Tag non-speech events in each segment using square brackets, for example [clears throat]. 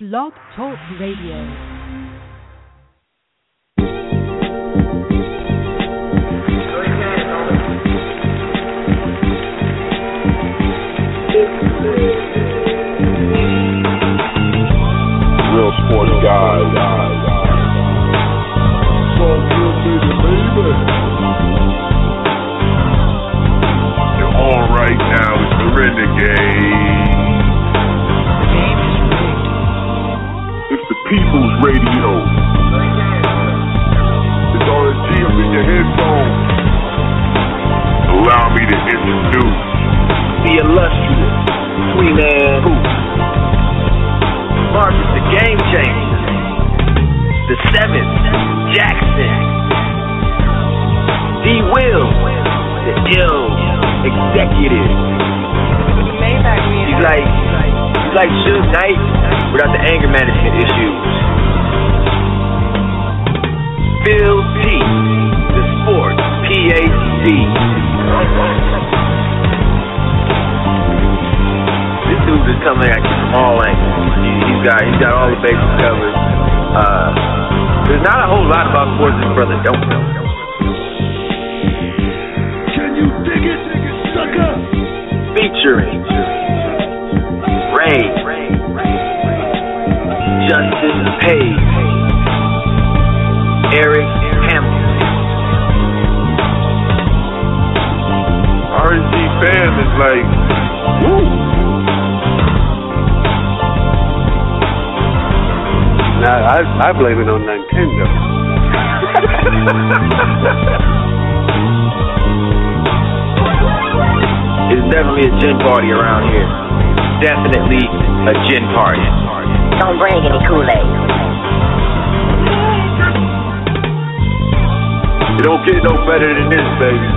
Blog Talk Radio. Real People's Radio. It's RSG up in your headphones. Allow me to introduce the illustrious Queen Anne Hoops. Marcus the Game Changer. The Seventh, Jackson. D. Will, the ill executive. He's like, he's like Suge Knight without the anger management issues. Phil T, the sports PhD. This dude is coming at you from all angles. He- He's got he's got all the bases covered. Uh, there's not a whole lot about sports this brother don't know. Can you dig it, sucker? Featuring Ray, Justin Page, Eric Hampton. RSG fam is like, woo. Nah, I, I blame it on Nintendo. [laughs] It's definitely a gin party around here. Definitely a gin party. Don't bring any Kool-Aid. It don't get no better than this, baby.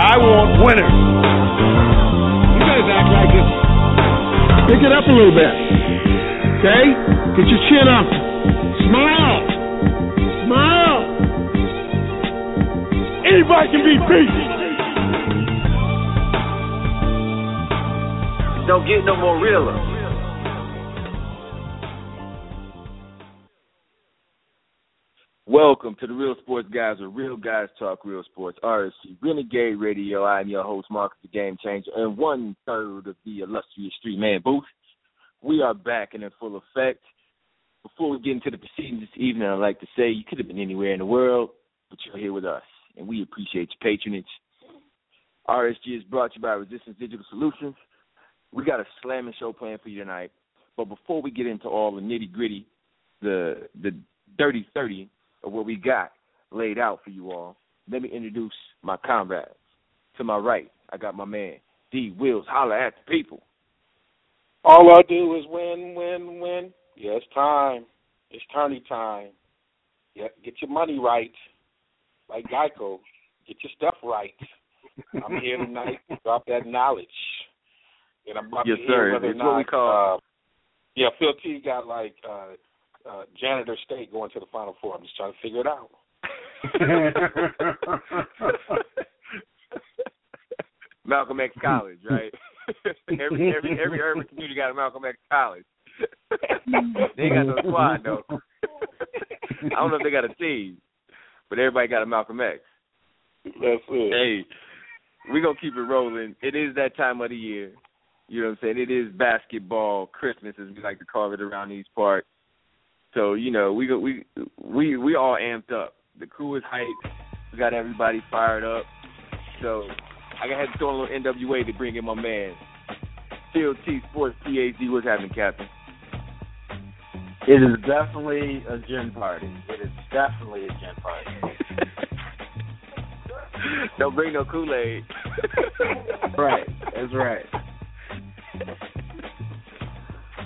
I want winners. You guys act like this. Pick it up a little bit. Okay? Get your chin up. Smile. Smile. Anybody can be beat. Don't get no more realer. Welcome to the Real Sports Guys, where real guys talk real sports. RSG Renegade Radio. I am your host, Marcus the Game Changer, and one third of the illustrious Street Man Booth. We are back and in full effect. Before we get into the proceedings this evening, I'd like to say you could have been anywhere in the world, but you're here with us, and we appreciate your patronage. RSG is brought to you by Resistance Digital Solutions. We got a slamming show planned for you tonight, but before we get into all the nitty gritty, the the dirty thirty of what we got laid out for you all, let me introduce my comrades. To my right, I got my man D Wills. Holler at the people. All I do is win, win, win. Yeah, it's time. It's tourney time. Yeah, get your money right. Like Geico. Get your stuff right. I'm here tonight to drop that knowledge. And I'm about Yes, to sir. hear whether or It's what we call- uh, yeah, Phil T got like uh uh janitor state going to the final four. I'm just trying to figure it out. [laughs] Malcolm X College, right? [laughs] every every every urban community got a Malcolm X College. [laughs] they got no squad though. I don't know if they got a team, but everybody got a Malcolm X. That's it. Hey, we're gonna keep it rolling. It is that time of the year. You know what I'm saying? It is basketball Christmas as we like to call it around these parts. So, you know, we go we we we all amped up. The crew is hyped. We got everybody fired up. So I had to throw a little NWA to bring in my man. Phil T Sports PhD, what's happening, Captain? It is definitely a gin party. It is definitely a gin party. [laughs] Don't bring no Kool Aid. [laughs] right, that's right.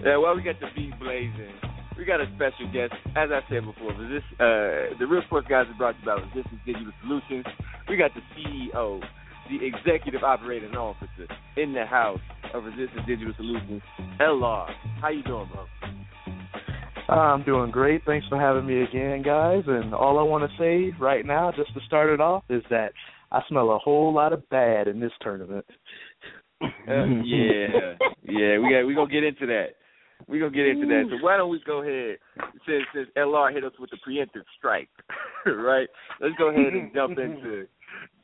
Yeah, well, we got the beat blazing. We got a special guest. As I said before, this uh, the Real Sports Guys are brought to you by Resistance Digital Solutions. We got the CEO, the Executive Operating Officer in the house of Resistance Digital Solutions, LR. How you doing, bro? I'm doing great. Thanks for having me again, guys. And all I want to say right now, just to start it off, is that I smell a whole lot of bad in this tournament. [laughs] Uh, yeah, yeah, we got we gonna get into that. We gonna get into that. So why don't we go ahead since since LR hit us with the preemptive strike, [laughs] right? Let's go ahead and jump into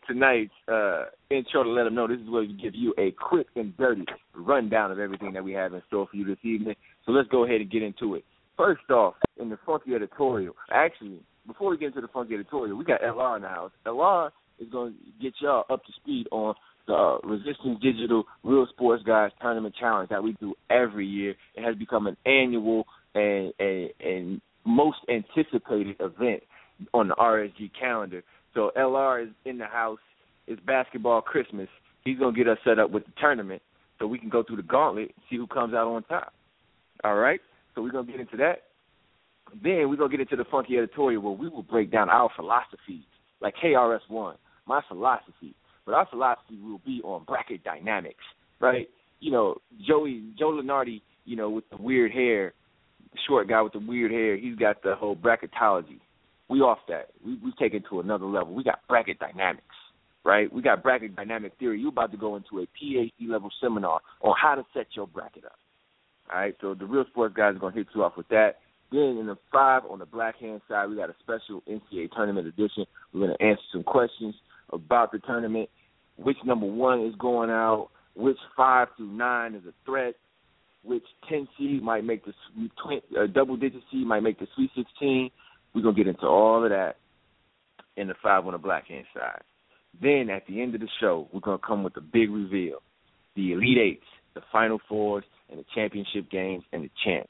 tonight's uh, intro to let them know this is where we give you a quick and dirty rundown of everything that we have in store for you this evening. So let's go ahead and get into it. First off, in the funky editorial, actually, before we get into the funky editorial, we got LR in the house. LR is going to get y'all up to speed on the uh, Resistance Digital Real Sports Guys Tournament Challenge that we do every year. It has become an annual and, and, and most anticipated event on the RSG calendar. So LR is in the house. It's basketball Christmas. He's gonna get us set up with the tournament so we can go through the gauntlet and see who comes out on top. All right. So we're gonna get into that. Then we're gonna get into the funky editorial where we will break down our philosophies, like KRS One, my philosophy. But our philosophy will be on bracket dynamics, right? You know, Joey Joe Lunardi, you know, with the weird hair, short guy with the weird hair, he's got the whole bracketology. We off that. We we take it to another level. We got bracket dynamics, right? We got bracket dynamic theory. You're about to go into a PhD level seminar on how to set your bracket up. All right, so the real sports guys are gonna hit you off with that. Then in the five on the black hand side, we got a special NCAA tournament edition. We're gonna answer some questions about the tournament. Which number one is going out? Which five through nine is a threat? Which ten seed might make the uh, double digit seed might make the Sweet Sixteen? We're gonna get into all of that in the five on the black hand side. Then at the end of the show, we're gonna come with the big reveal: the Elite Eights, the Final Fours, and the championship games and the champ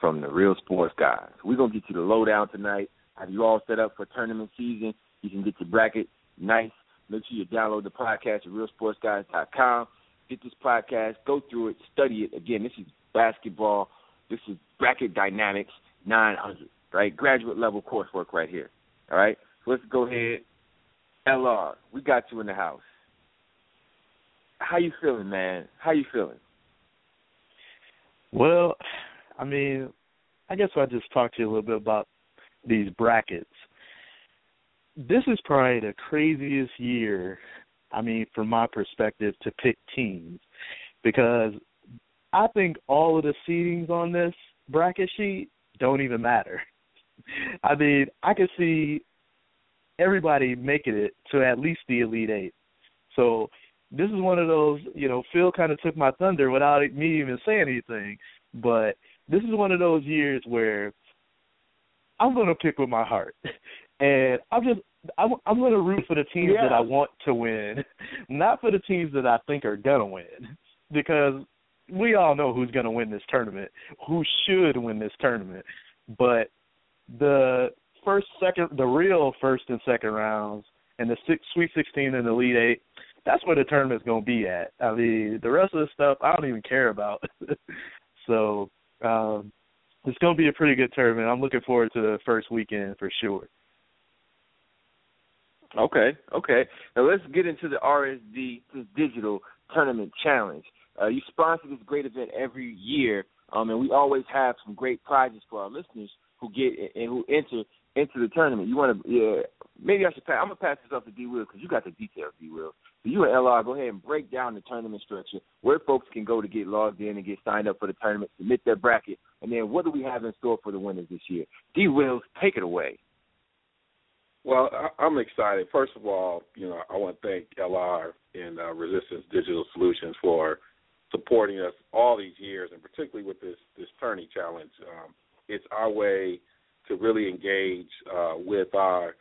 from the Real Sports Guys. We're gonna get you the lowdown tonight. Have you all set up for tournament season? You can get your bracket nice. Make sure you download the podcast at realsportsguys.com. Get this podcast, go through it, study it. Again, this is basketball. This is bracket dynamics 900, right? Graduate level coursework right here. All right. So let's go ahead. LR, we got you in the house. How you feeling, man? How you feeling? Well, I mean, I guess I'll just talk to you a little bit about these brackets. This is probably the craziest year, I mean, from my perspective, to pick teams because I think all of the seedings on this bracket sheet don't even matter. [laughs] I mean, I could see everybody making it to at least the Elite Eight. So this is one of those, you know, Phil kind of took my thunder without me even saying anything. But this is one of those years where I'm going to pick with my heart, [laughs] and I'm just I'm, I'm going to root for the teams yeah. that I want to win, [laughs] not for the teams that I think are going to win, [laughs] because we all know who's going to win this tournament, who should win this tournament, but the first, second, the real first and second rounds, and the six, Sweet 16 and the Elite Eight, that's where the tournament's to be at. I mean, the rest of the stuff I don't even care about. [laughs] so um, it's to be a pretty good tournament. I'm looking forward to the first weekend for sure. Okay, okay. Now let's get into the RSD Digital Tournament Challenge. Uh, you sponsor this great event every year, um, and we always have some great prizes for our listeners who get and who enter into the tournament. You want to, yeah, maybe I should pass. I'm gonna pass this off to D. Will because you got the details, D. Will. So you and LR, go ahead and break down the tournament structure, where folks can go to get logged in and get signed up for the tournament, submit their bracket, and then what do we have in store for the winners this year? D. Wills, take it away. Well, I'm excited. First of all, you know, I want to thank LR and uh, Resistance Digital Solutions for supporting us all these years, and particularly with this this tourney challenge. Um, it's our way to really engage uh, with our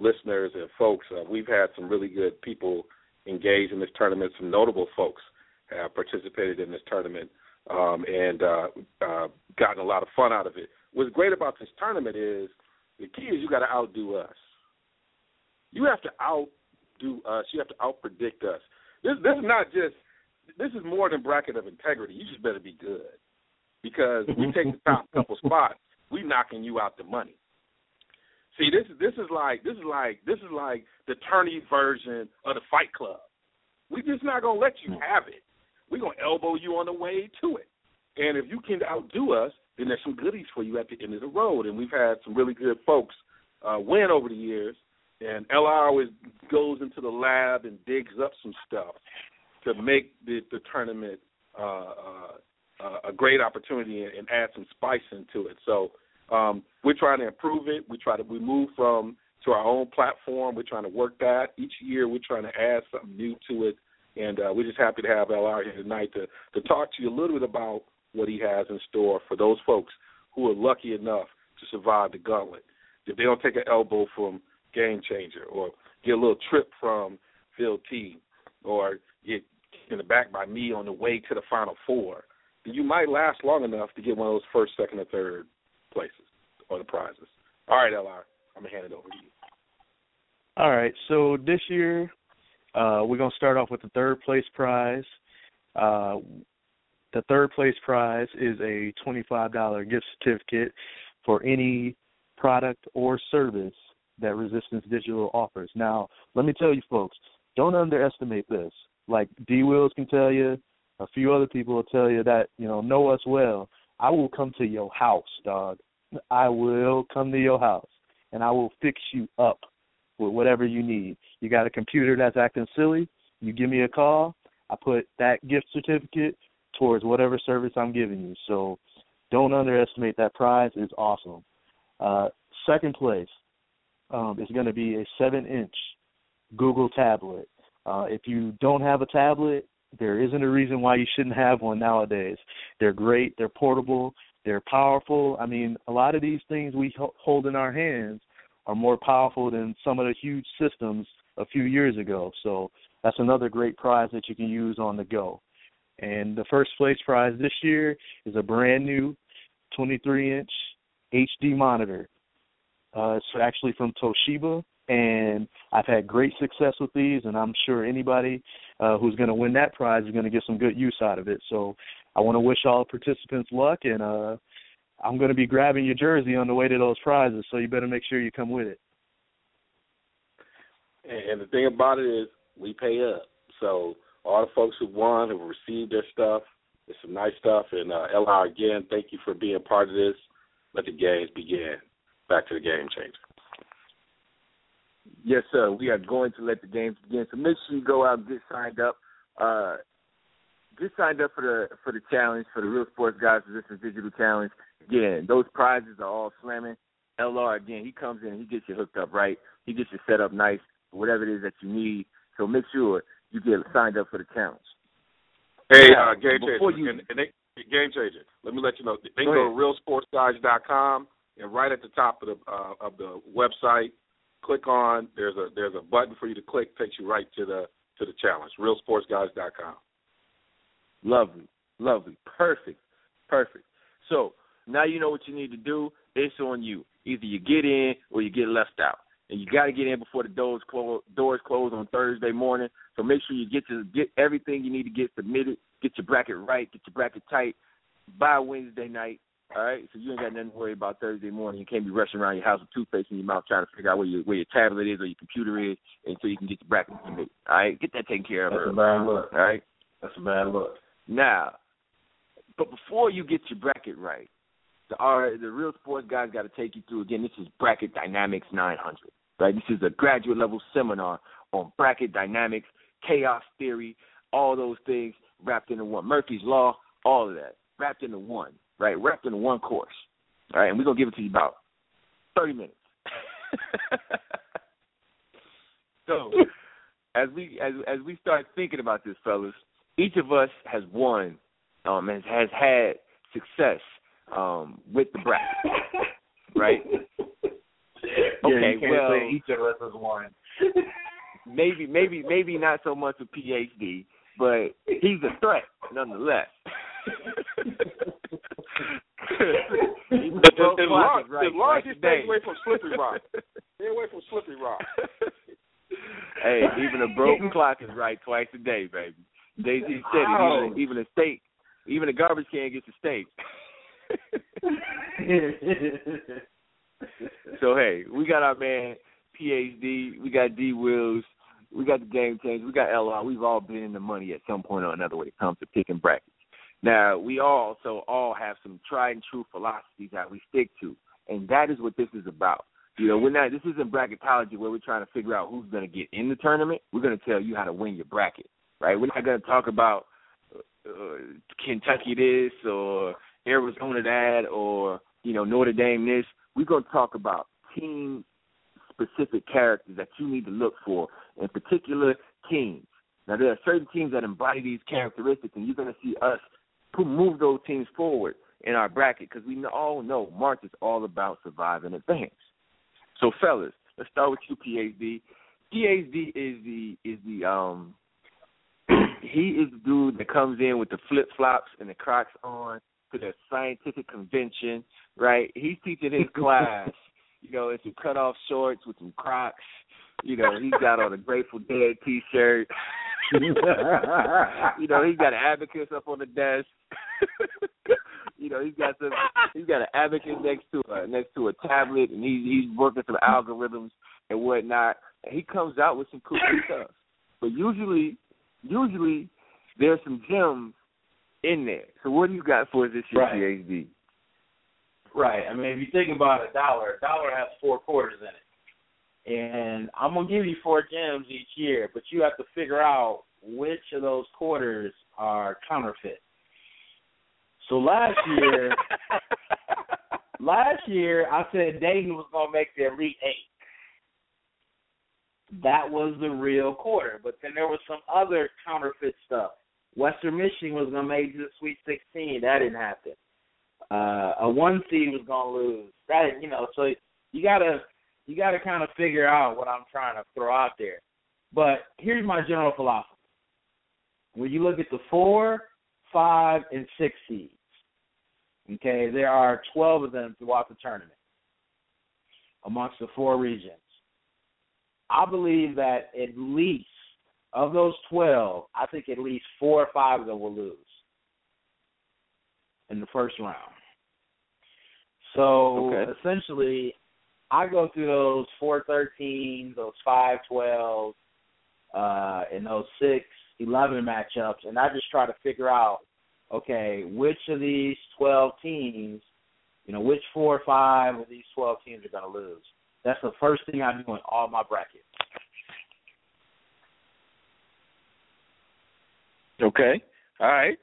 listeners and folks. Uh, we've had some really good people engage in this tournament. Some notable folks have participated in this tournament um, and uh, uh, gotten a lot of fun out of it. What's great about this tournament is the key is you got to outdo us. You have to outdo us. You have to outpredict us. This this is not just this is more than bracket of integrity. You just better be good. because we take the top couple [laughs] spots, we knocking you out the money. See, this is this is like this is like this is like the tourney version of the Fight Club. We just not gonna let you have it. We're gonna elbow you on the way to it. And if you can outdo us, then there's some goodies for you at the end of the road. And we've had some really good folks uh, win over the years. And LR always goes into the lab and digs up some stuff to make the, the tournament uh, uh, a great opportunity and, and add some spice into it. So um, we're trying to improve it. We try to we move from to our own platform. We're trying to work that each year. We're trying to add something new to it, and uh, we're just happy to have LR here tonight to to talk to you a little bit about what he has in store for those folks who are lucky enough to survive the gauntlet. If they don't take an elbow from Game Changer or get a little trip from Phil T or get in the back by me on the way to the Final Four, you might last long enough to get one of those first, second, or third places or the prizes. All right, LR, I'm gonna hand it over to you. All right, so this year uh, we're gonna start off with the third place prize. Uh, the third place prize is a $25 gift certificate for any product or service that Resistance Digital offers. Now, let me tell you folks, don't underestimate this. Like D Wills can tell you, a few other people will tell you that, you know, know us well. I will come to your house, dog. I will come to your house and I will fix you up with whatever you need. You got a computer that's acting silly, you give me a call, I put that gift certificate towards whatever service I'm giving you. So don't underestimate that prize. It's awesome. Uh, second place um, is going to be a seven inch Google tablet. Uh, if you don't have a tablet, there isn't a reason why you shouldn't have one nowadays. They're great, they're portable, they're powerful. I mean, a lot of these things we hold in our hands are more powerful than some of the huge systems a few years ago. So that's another great prize that you can use on the go. And the first place prize this year is a brand new 23 inch HD monitor. Uh, it's actually from Toshiba, and I've had great success with these, and I'm sure anybody uh, who's going to win that prize is going to get some good use out of it. So I want to wish all participants luck, and uh, I'm going to be grabbing your jersey on the way to those prizes, so you better make sure you come with it. And the thing about it is, we pay up. So all the folks who won, who received their stuff, it's some nice stuff. And uh, again, thank you for being part of this. Let the games begin. Back to the game changer. Yes, sir. We are going to let the games begin. So make sure you go out and get signed up. Uh, get signed up for the for the challenge for the Real Sports Guys Resistance Digital Challenge. Again, those prizes are all slamming. LR again, he comes in, he gets you hooked up right, he gets you set up nice, whatever it is that you need. So make sure you get signed up for the challenge. Hey, now, uh, game changer, you, and, and they, game changer. Let me let you know. They go, go to realsportsguys.com, and right at the top of the uh, of the website, click on. There's a there's a button for you to click. Takes you right to the to the challenge. Realsportsguys.com. Lovely, lovely, perfect, perfect. So now you know what you need to do. It's on you. Either you get in or you get left out and you got to get in before the doors close. Doors close on Thursday morning. So make sure you get to get everything you need to get submitted. Get your bracket right. Get your bracket tight by Wednesday night. All right, so you ain't got nothing to worry about Thursday morning. You can't be rushing around your house with toothpaste in your mouth trying to figure out where your where your tablet is or your computer is, until you can get your bracket submitted. All right, get that taken care of. That's a bad look. All right, that's a bad look. Now, but before you get your bracket right, the our the real sports guys got to take you through again. This is Bracket Dynamics 900. Right, this is a graduate level seminar on bracket dynamics, chaos theory, all those things wrapped into one. Murphy's law, all of that wrapped into one. Right, wrapped in one course. All right, and we're gonna give it to you about thirty minutes. [laughs] so, as we as as we start thinking about this, fellas, each of us has won, um, has has had success um, with the bracket, [laughs] right? okay, yeah, well, each of us has won. [laughs] maybe, maybe, maybe not so much a PhD, but he's a threat nonetheless. As, long, right, as long as he stays away from Slippery Rock, stay away from Slippery Rock. [laughs] hey, even a broken clock is right twice a day, baby. Daisy said it. Even, oh. even a steak, even a garbage can gets a steak. [laughs] so hey, we got our man PhD, we got D Wills, we got the game change, we got LR. We've all been in the money at some point or another when it comes to picking brackets. Now we also all have some tried and true philosophies that we stick to, and that is what this is about. You know, we're not. This isn't bracketology where we're trying to figure out who's going to get in the tournament. We're going to tell you how to win your bracket, right? We're not going to talk about uh, Kentucky this or Arizona that or you know Notre Dame this. We're going to talk about team specific characters that you need to look for in particular teams. Now there are certain teams that embody these characteristics, and you're going to see us move those teams forward in our bracket because we all know March is all about survive and advance. So, fellas, let's start with you, PhD. PhD is the is the um [clears throat] he is the dude that comes in with the flip flops and the Crocs on to the scientific convention, right? He's teaching his [laughs] class, you know, in some cut off shorts with some Crocs. You know, he's got on a Grateful Dead t shirt. [laughs] you know, he's got an abacus up on the desk. [laughs] you know, he's got some he's got an abacus next to a next to a tablet and he's he's working some algorithms and whatnot. And he comes out with some cool [laughs] stuff. But usually usually there's some gems in there. So what do you got for this year, right. PhD? Right. I mean, if you think about a dollar, a dollar has four quarters in it. And I'm gonna give you four gems each year, but you have to figure out which of those quarters are counterfeit. So last year, [laughs] last year I said Dayton was gonna make the Elite Eight. That was the real quarter, but then there was some other counterfeit stuff. Western Michigan was gonna make the Sweet 16. That didn't happen. Uh, a one seed was gonna lose. That you know, so you gotta you gotta kind of figure out what I'm trying to throw out there. But here's my general philosophy. When you look at the four, five, and six seeds, okay, there are 12 of them throughout the tournament amongst the four regions. I believe that at least of those 12, I think at least four or five of them will lose in the first round. So okay. essentially, I go through those four thirteen, those five twelve, uh, and those six eleven matchups, and I just try to figure out, okay, which of these twelve teams, you know, which four or five of these twelve teams are going to lose. That's the first thing I do in all my brackets. Okay. All right.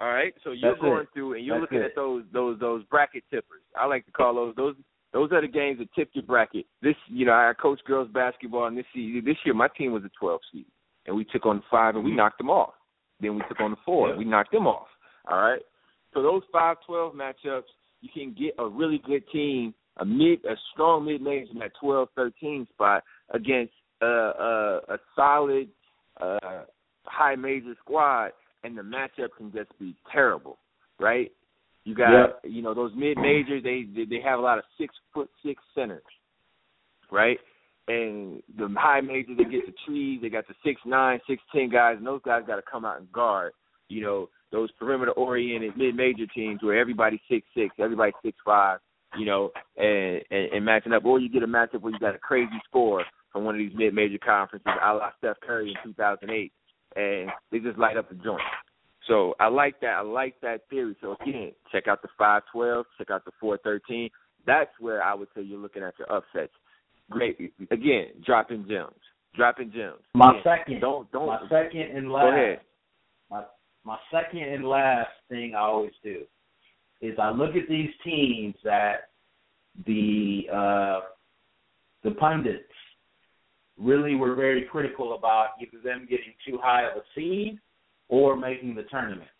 All right. So you're That's going it. through and you're That's looking it. at those those those bracket tippers. I like to call those those those are the games that tip your bracket. This you know, I coach girls basketball and this year this year my team was a twelve seed. And we took on the five and we knocked them off. Then we took on the four and we knocked them off. All right. So those five twelve matchups, you can get a really good team, a mid a strong mid range in that 12-13 spot against uh, uh, a solid uh, high major squad, and the matchup can just be terrible, right? You got Yep. you know those mid majors. They they have a lot of six foot six centers, right? And the high majors they get the trees. They got the six nine, six ten guys, and those guys got to come out and guard. You know those perimeter oriented mid major teams where everybody's six six, everybody's six five. You know, and, and and matching up, or you get a matchup where you got a crazy score from one of these mid major conferences, a la Steph Curry in 2008 and they just light up the joint. So I like that. I like that theory. So again, check out the five twelve, check out the four thirteen. That's where I would say you're looking at your upsets. Great. Again, dropping gems. Dropping gems. My Again, second, Don't don't my second and last. go ahead. my my second and last thing I always do is I look at these teams that the uh, the pundits really were very critical about either them getting too high of a seed or making the tournament.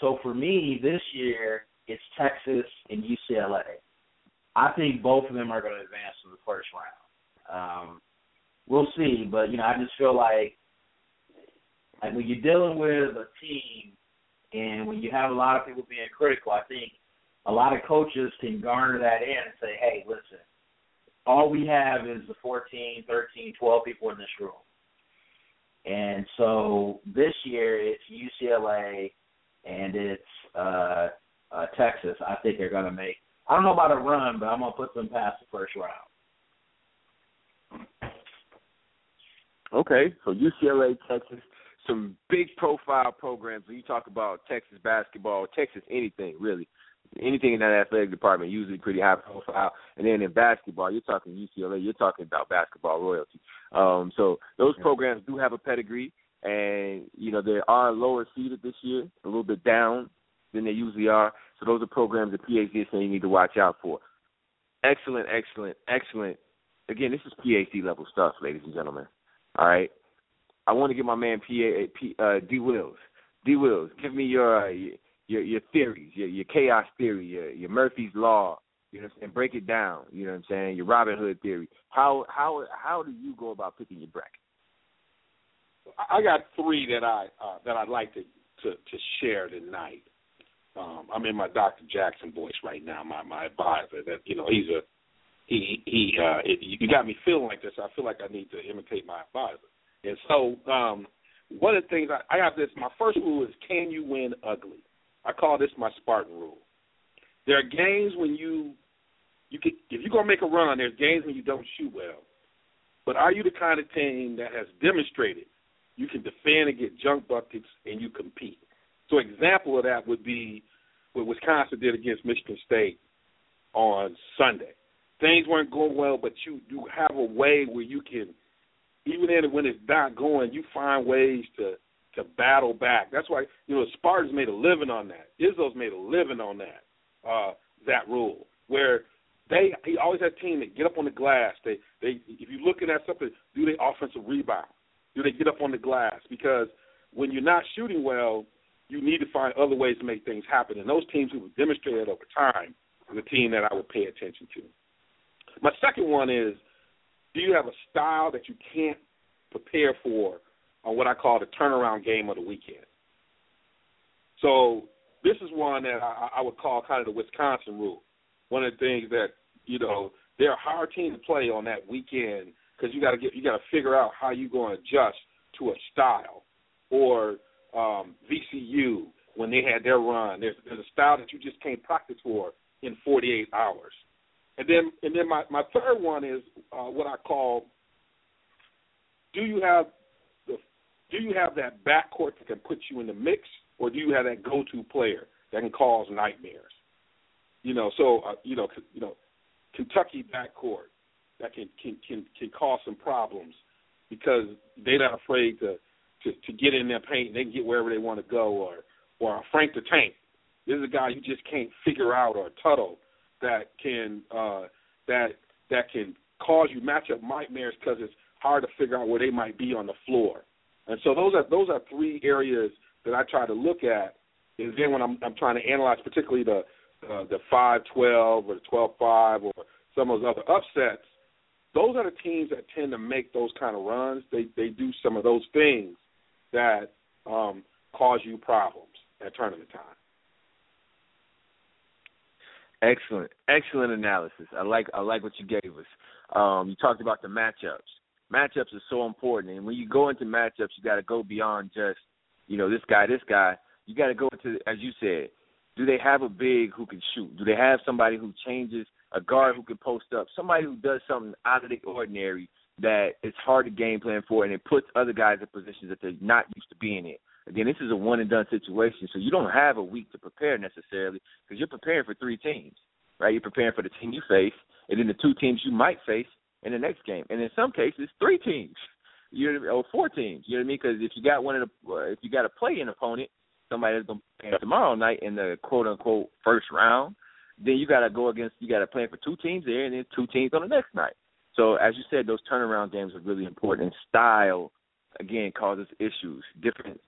So for me this year it's Texas and UCLA. I think both of them are going to advance to the first round. Um, we'll see, but you know I just feel like like when you're dealing with a team and when you have a lot of people being critical, I think a lot of coaches can garner that in and say, hey, listen, all we have is the 14, 13, 12 people in this room. And so this year it's UCLA and it's uh, uh, Texas, I think they're going to make. I don't know about a run, but I'm going to put them past the first round. Okay, so UCLA, Texas, some big profile programs. When you talk about Texas basketball, Texas anything really, anything in that athletic department usually pretty high profile. And then in basketball, you're talking UCLA, you're talking about basketball royalty. Um, so those programs do have a pedigree, and you know they are lower seeded this year, a little bit down than they usually are. So those are programs that PhD is saying you need to watch out for. Excellent, excellent, excellent. Again, this is PhD level stuff, ladies and gentlemen. All right. I want to get my man P. P uh, D. Wills. D. Wills, give me your uh, your your theories, your your chaos theory, your your Murphy's law. You know what I'm saying? Break it down. You know what I'm saying? Your Robin Hood theory. How how how do you go about picking your bracket? I got three that I uh, that I'd like to to, to share tonight. Um, I'm in my Dr. Jackson voice right now, my my advisor. That you know he's a he he uh it, you got me feeling like this. I feel like I need to imitate my advisor. And so um one of the things I, I have this my first rule is can you win ugly? I call this my Spartan rule. There are games when you you can if you're gonna make a run, there's games when you don't shoot well. But are you the kind of team that has demonstrated you can defend and get junk buckets and you compete? So example of that would be what Wisconsin did against Michigan State on Sunday things weren't going well, but you you have a way where you can, even then when it's not going, you find ways to to battle back. That's why you know Spartans made a living on that. Izzo's made a living on that uh, that rule where they he always had a team that get up on the glass. They they if you're looking at something, do they offensive rebound? Do they get up on the glass? Because when you're not shooting well, you need to find other ways to make things happen. And those teams who have demonstrated over time are the team that I would pay attention to. My second one is do you have a style that you can't prepare for on what I call the turnaround game of the weekend? So this is one that I, I would call kind of the Wisconsin rule. One of the things that you know they're a hard team to play on that weekend because you got to get you got to figure out how you going to adjust to a style or um, VCU when they had their run. There's there's a style that you just can't practice for in 48 hours. And then and then my my third one is uh, what I call do you have do you have that backcourt that can put you in the mix, or do you have that go-to player that can cause nightmares? You know, so uh, you know, you know, Kentucky backcourt that can can can can cause some problems because they're not afraid to to to get in their paint. They can get wherever they want to go, or or Frank the Tank. This is a guy you just can't figure out, or Tuttle that can uh, that that can cause you matchup nightmares because it's hard to figure out where they might be on the floor. And so those are those are three areas that I try to look at. And then when I'm I'm trying to analyze, particularly the uh, the five twelve or the twelve five or some of those other upsets. Those are the teams that tend to make those kind of runs. They they do some of those things that um, cause you problems at tournament time. Excellent, excellent analysis. I like I like what you gave us. Um, you talked about the matchups. Matchups are so important, and when you go into matchups, you got to go beyond just you know this guy, this guy. You got to go into, as you said, do they have a big who can shoot? Do they have somebody who changes a guard who can post up? Somebody who does something out of the ordinary that it's hard to game plan for, and it puts other guys in positions that they're not used to being in. Again, this is a one and done situation, so you don't have a week to prepare necessarily because you're preparing for three teams, right? You're preparing for the team you face, and then the two teams you might face in the next game, and in some cases, three teams, you know, or four teams. You know what I mean? Because if you got one of the, uh, if you got to play an opponent, somebody that's going to play tomorrow night in the quote unquote first round, then you got to go against, you got to play for two teams there, and then two teams on the next night. So as you said, those turnaround games are really important, and style again causes issues. Different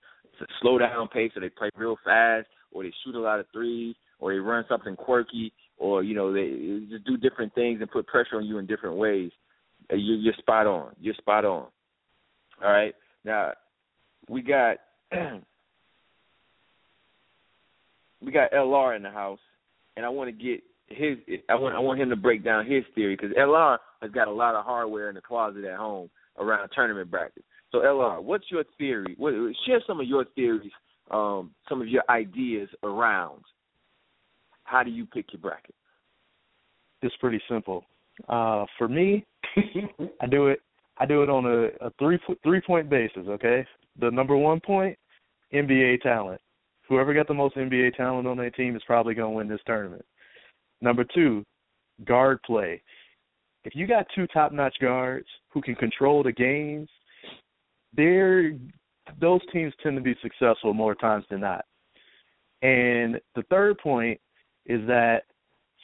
slow down pace, or they play real fast, or they shoot a lot of threes, or they run something quirky, or you know they just do different things and put pressure on you in different ways. You, you're spot on. You're spot on. All right. Now we got [clears throat] we got LR in the house, and I want to get his. I want I want him to break down his theory because LR has got a lot of hardware in the closet at home around tournament brackets. So, LR, what's your theory? What, share some of your theories, um, some of your ideas around How do you pick your bracket? It's pretty simple. Uh, for me, [laughs] I do it. I do it on a, a three three point basis. Okay, the number one point, NBA talent. Whoever got the most NBA talent on their team is probably going to win this tournament. Number two, guard play. If you got two top notch guards who can control the games, they're those teams tend to be successful more times than not. And the third point is that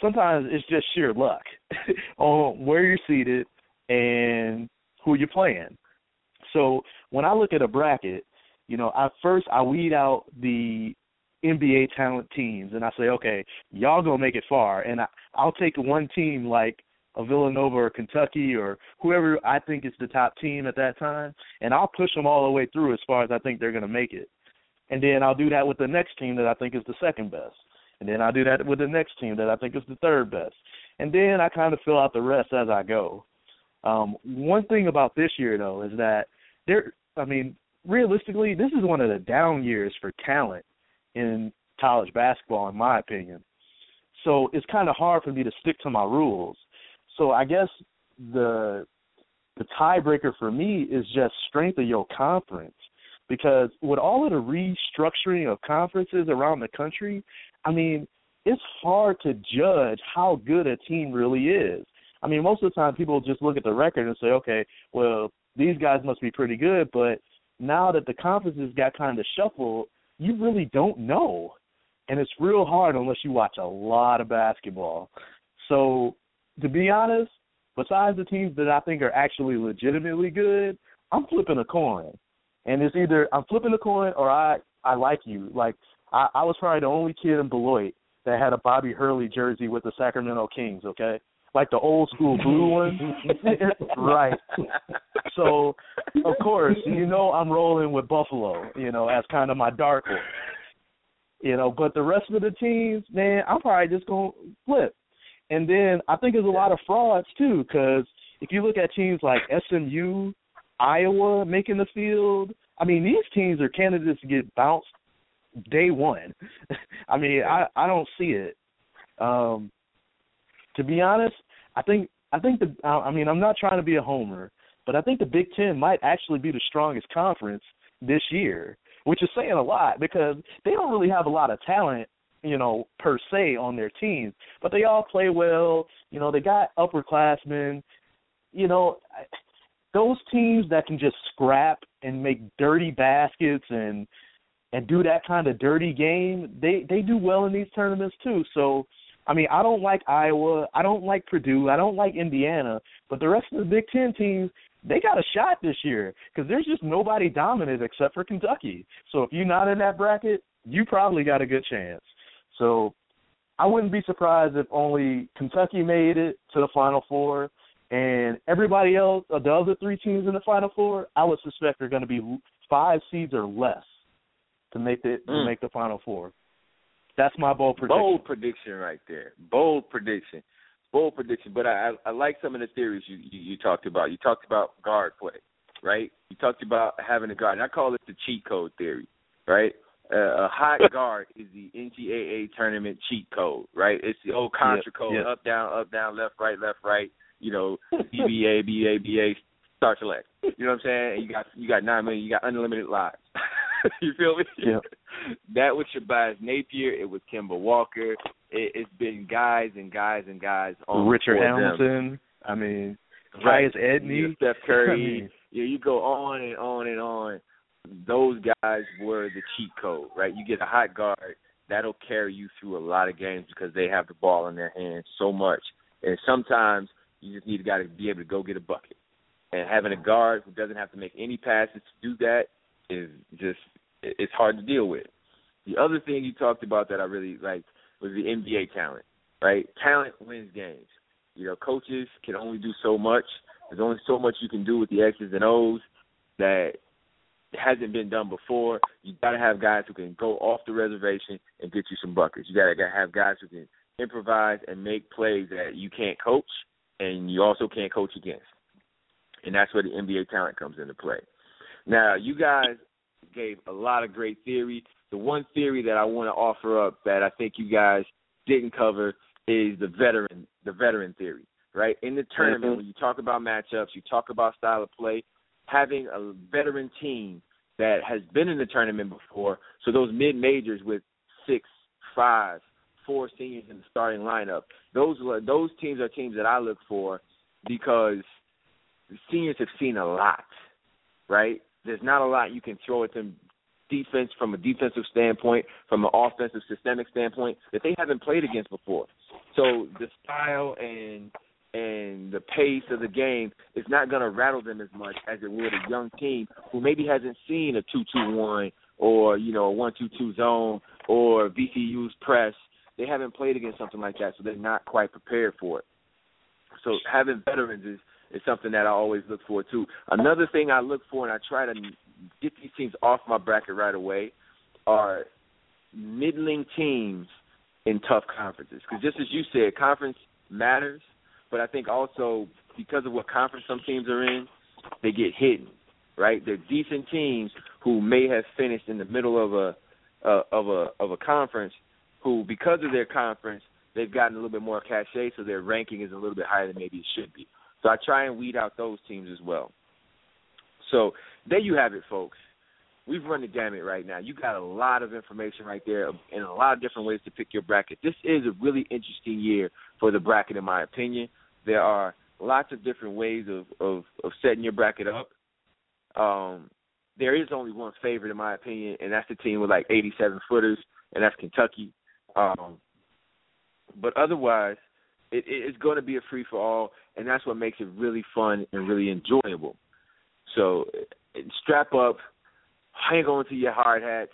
sometimes it's just sheer luck [laughs] on where you're seeded and who you're playing. So when I look at a bracket, you know, I first I weed out the NBA talent teams and I say, okay, y'all gonna make it far, and I, I'll take one team like a Villanova or Kentucky or whoever I think is the top team at that time, and I'll push them all the way through as far as I think they're gonna make it, and then I'll do that with the next team that I think is the second best, and then I'll do that with the next team that I think is the third best, and then I kind of fill out the rest as I go. Um, one thing about this year though is that there, I mean, realistically, this is one of the down years for talent in college basketball, in my opinion. So it's kind of hard for me to stick to my rules. So I guess the the tiebreaker for me is just strength of your conference. Because with all of the restructuring of conferences around the country, I mean, it's hard to judge how good a team really is. I mean, most of the time people just look at the record and say, okay, well, these guys must be pretty good, but now that the conferences got kind of shuffled, you really don't know. And it's real hard unless you watch a lot of basketball. So, to be honest, besides the teams that I think are actually legitimately good, I'm flipping a coin. And it's either I'm flipping the coin or I I like you. Like I, I was probably the only kid in Beloit that had a Bobby Hurley jersey with the Sacramento Kings, okay? like the old school blue one. [laughs] right. So, of course, you know I'm rolling with Buffalo, you know, as kind of my dark horse. You know, but the rest of the teams, man, I'm probably just going to flip. And then I think there's a lot of frauds too, because if you look at teams like SMU, Iowa making the field, I mean, these teams are candidates to get bounced day one. [laughs] I mean, I I don't see it. Um, to be honest, I think I think the I mean I'm not trying to be a homer, but I think the Big Ten might actually be the strongest conference this year, which is saying a lot because they don't really have a lot of talent, you know, per se on their teams, but they all play well. You know, they got upperclassmen. You know, those teams that can just scrap and make dirty baskets and and do that kind of dirty game, they they do well in these tournaments too. So I mean, I don't like Iowa, I don't like Purdue, I don't like Indiana, but the rest of the Big Ten teams, they got a shot this year because there's just nobody dominant except for Kentucky. So if you're not in that bracket, you probably got a good chance. So I wouldn't be surprised if only Kentucky made it to the Final Four, and everybody else, the other three teams in the Final Four, I would suspect are going to be five seeds or less to make the mm. to make the Final Four. That's my bold prediction. Bold prediction right there. Bold prediction. Bold prediction. But I I, I like some of the theories you, you you talked about. You talked about guard play, right? You talked about having a guard. And I call it the cheat code theory, right? Uh, a hot [laughs] guard is the NCAA tournament cheat code, right? It's the old Contra yep, code: yep. up, down, up, down, left, right, left, right. You know, BBA, BA, BA, start select. You know what I'm saying? And you got you got nine million. You got unlimited lives. [laughs] you feel me? Yeah. [laughs] that was Shabazz Napier. It was Kemba Walker. It, it's been guys and guys and guys on Richard Hamilton. Them. I mean, Tyus Edney, Steph [laughs] Curry. I mean, yeah, you go on and on and on. Those guys were the cheat code, right? You get a hot guard that'll carry you through a lot of games because they have the ball in their hands so much. And sometimes you just need a guy to be able to go get a bucket. And having a guard who doesn't have to make any passes to do that is just it's hard to deal with. The other thing you talked about that I really liked was the NBA talent. Right, talent wins games. You know, coaches can only do so much. There's only so much you can do with the X's and O's that hasn't been done before. You got to have guys who can go off the reservation and get you some buckets. You got to have guys who can improvise and make plays that you can't coach and you also can't coach against. And that's where the NBA talent comes into play. Now, you guys gave a lot of great theory. The one theory that I want to offer up that I think you guys didn't cover is the veteran the veteran theory, right? In the tournament, Mhm. when you talk about matchups, you talk about style of play, having a veteran team that has been in the tournament before, so those mid majors with six, five, four seniors in the starting lineup, those those teams are teams that I look for because seniors have seen a lot, right? There's not a lot you can throw at them defense from a defensive standpoint, from an offensive systemic standpoint that they haven't played against before. So the style and and the pace of the game is not going to rattle them as much as it would a young team who maybe hasn't seen a two-two-one or you know a one-two-two zone or VCU's press. They haven't played against something like that, so they're not quite prepared for it. So having veterans is is something that I always look for too. Another thing I look for, and I try to get these teams off my bracket right away, are middling teams in tough conferences. Because just as you said, conference matters, but I think also because of what conference some teams are in, they get hidden. Right? They're decent teams who may have finished in the middle of a uh, of a of a conference, who because of their conference they've gotten a little bit more cachet, so their ranking is a little bit higher than maybe it should be. So I try and weed out those teams as well. So there you have it, folks. We've run the gamut right now. You got a lot of information right there and a lot of different ways to pick your bracket. This is a really interesting year for the bracket, in my opinion. There are lots of different ways of of, of setting your bracket up. Um, there is only one favorite, in my opinion, and that's the team with like 87 footers, and that's Kentucky. Um, but otherwise, it, it's going to be a free for all, and that's what makes it really fun and really enjoyable. So strap up, hang on to your hard hats,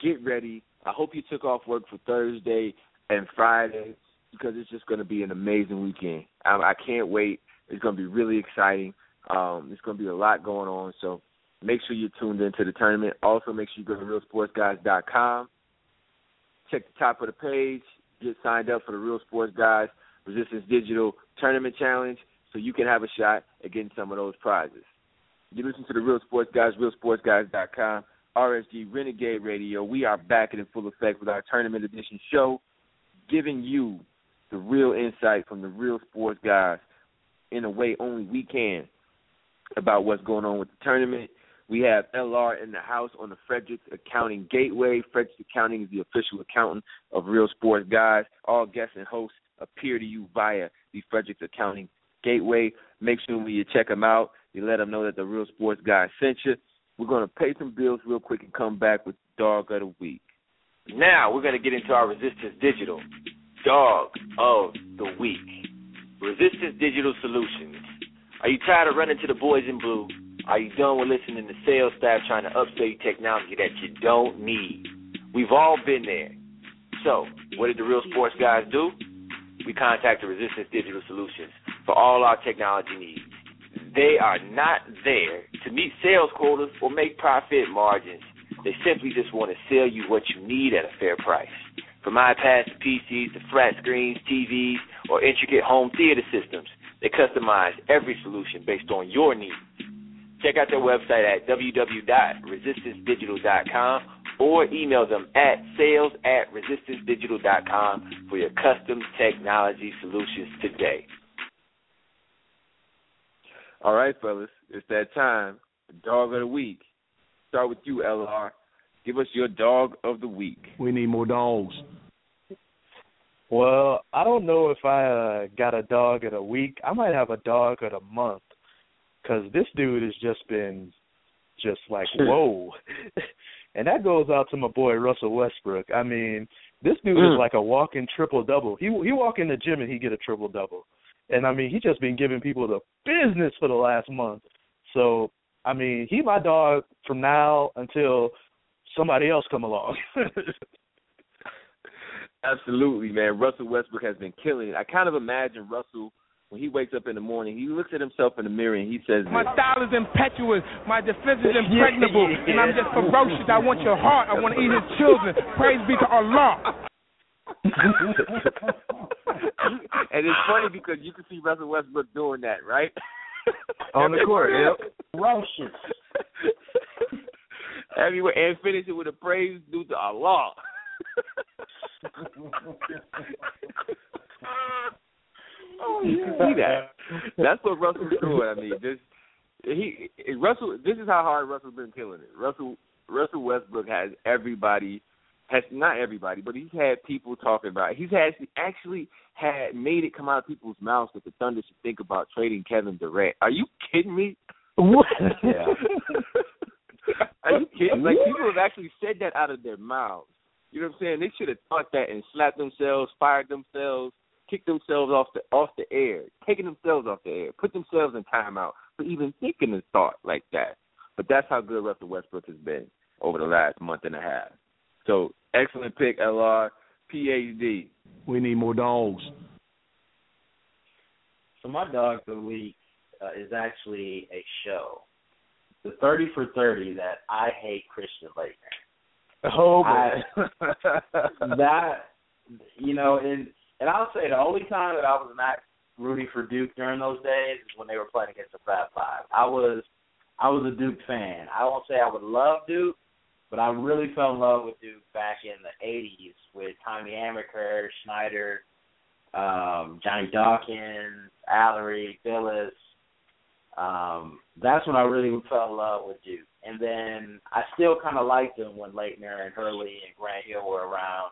get ready. I hope you took off work for Thursday and Friday because it's just going to be an amazing weekend. I, I can't wait. It's going to be really exciting. Um, there's going to be a lot going on. So make sure you're tuned into the tournament. Also, make sure you go to realsportsguys.com. Check the top of the page. Get signed up for the Real Sports Guys Resistance Digital Tournament Challenge so you can have a shot at getting some of those prizes. You listen to the Real Sports Guys, realsportsguys.com, RSG Renegade Radio. We are back in full effect with our tournament edition show, giving you the real insight from the real sports guys in a way only we can about what's going on with the tournament. We have LR in the house on the Fredericks Accounting Gateway. Fredericks Accounting is the official accountant of Real Sports Guys. All guests and hosts appear to you via the Fredericks Accounting Gateway. Make sure when you check them out, you let them know that the Real Sports Guys sent you. We're going to pay some bills real quick and come back with Dog of the Week. Now we're going to get into our Resistance Digital Dog of the Week. Resistance Digital Solutions. Are you tired of running to the boys in blue? Are you done with listening to sales staff trying to upsell you technology that you don't need? We've all been there. So, what did the real sports guys do? We contacted Resistance Digital Solutions for all our technology needs. They are not there to meet sales quotas or make profit margins. They simply just want to sell you what you need at a fair price. From iPads to PCs to flat screens, TVs, or intricate home theater systems, they customize every solution based on your needs. Check out their website at www.resistancedigital.com or email them at sales at resistancedigital.com for your custom technology solutions today. All right, fellas, it's that time. Dog of the week. Start with you, LR. Give us your dog of the week. We need more dogs. Well, I don't know if I uh, got a dog of the week. I might have a dog of the month because this dude has just been just like whoa, [laughs] and that goes out to my boy Russell Westbrook. I mean, this dude Mm. is like a walking triple double. He he walk in the gym and he get a triple double, and I mean he just been giving people the business for the last month. So I mean he my dog from now until somebody else come along. [laughs] Absolutely, man. Russell Westbrook has been killing it. I kind of imagine Russell when he wakes up in the morning, he looks at himself in the mirror and he says, My style is impetuous. My defense is impregnable. [laughs] And I'm just ferocious. I want your heart. I want to eat his children. Praise be to Allah. [laughs] and it's funny because you can see Russell Westbrook doing that, right? On the court, yep. Ferocious. [laughs] Everywhere, and finish it with a praise due to Allah. Oh, you [laughs] see that? That's what Russell's doing. I mean, just he Russell. This is how hard Russell's been killing it. Russell Russell Westbrook has everybody has not everybody, but he's had people talking about. It. He's actually actually had made it come out of people's mouths that the Thunder should think about trading Kevin Durant. Are you kidding me? What? [laughs] Yeah. Are you kidding? Like people have actually said that out of their mouths. You know what I'm saying? They should have thought that and slapped themselves, fired themselves, kicked themselves off the off the air, taken themselves off the air, put themselves in timeout for even thinking a thought like that. But that's how good Russell Westbrook has been over the last month and a half. So excellent pick, LR. PhD. We need more dogs. So my dog of the week uh, is actually a show, the Thirty for Thirty that I hate Christian Laettner. Oh I, [laughs] that you know, and and I'll say the only time that I was not rooting for Duke during those days is when they were playing against the Fab Five. I was I was a Duke fan. I won't say I would love Duke, but I really fell in love with Duke back in the '80s with Tommy Amaker, Snyder, um, Johnny Dawkins, Alarie, Bilas. Um, that's when I really fell in love with Duke. And then I still kind of liked them when Laettner and Hurley and Grant Hill were around.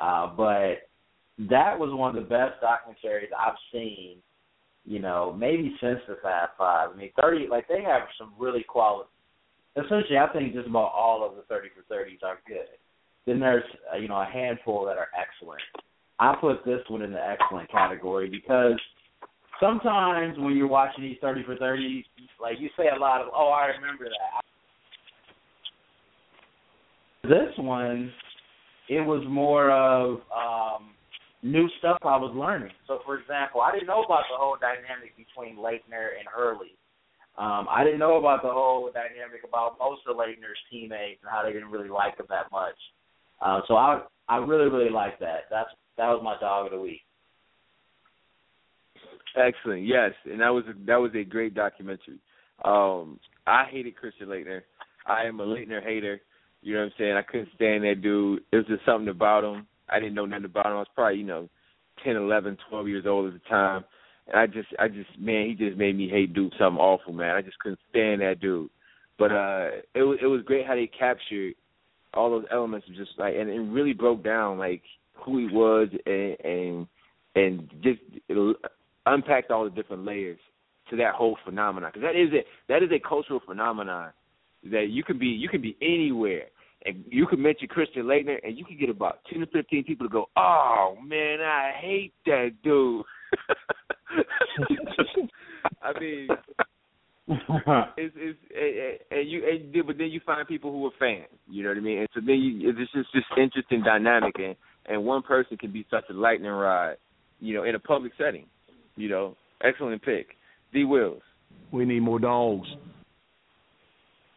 Uh, but that was one of the best documentaries I've seen, you know, maybe since the Fab Five. I mean, 30, like, they have some really quality. Essentially, I think just about all of the 30 for 30s are good. Then there's, uh, you know, a handful that are excellent. I put this one in the excellent category because sometimes when you're watching these 30 for 30s, like you say a lot of, oh, I remember that. This one, it was more of um, new stuff I was learning. So, for example, I didn't know about the whole dynamic between Laettner and Hurley. Um, I didn't know about the whole dynamic about most of Laettner's teammates and how they didn't really like him that much. Uh, so I I really really like that. That's that was my dog of the week. Excellent. Yes, and that was a, that was a great documentary. Um, I hated Christian Laettner. I am a Laettner hater. You know what I'm saying? I couldn't stand that dude. It was just something about him. I didn't know nothing about him. I was probably, you know, ten, eleven, twelve years old at the time. And I just I just man, he just made me hate Duke something awful, man. I just couldn't stand that dude. But uh it was it was great how they captured all those elements of just like and it really broke down like who he was and and and just unpacked all the different layers to that whole phenomenon because that is a that is a cultural phenomenon that you can be you can be anywhere and you can mention Christian Laettner and you can get about ten to fifteen people to go, oh man, I hate that dude. [laughs] I mean, [laughs] it's, it's it, and you and but then you find people who are fans. You know what I mean? And so then you, it's just this interesting dynamic, and and one person can be such a lightning rod, you know, in a public setting. You know, excellent pick, D. Wills. We need more dogs.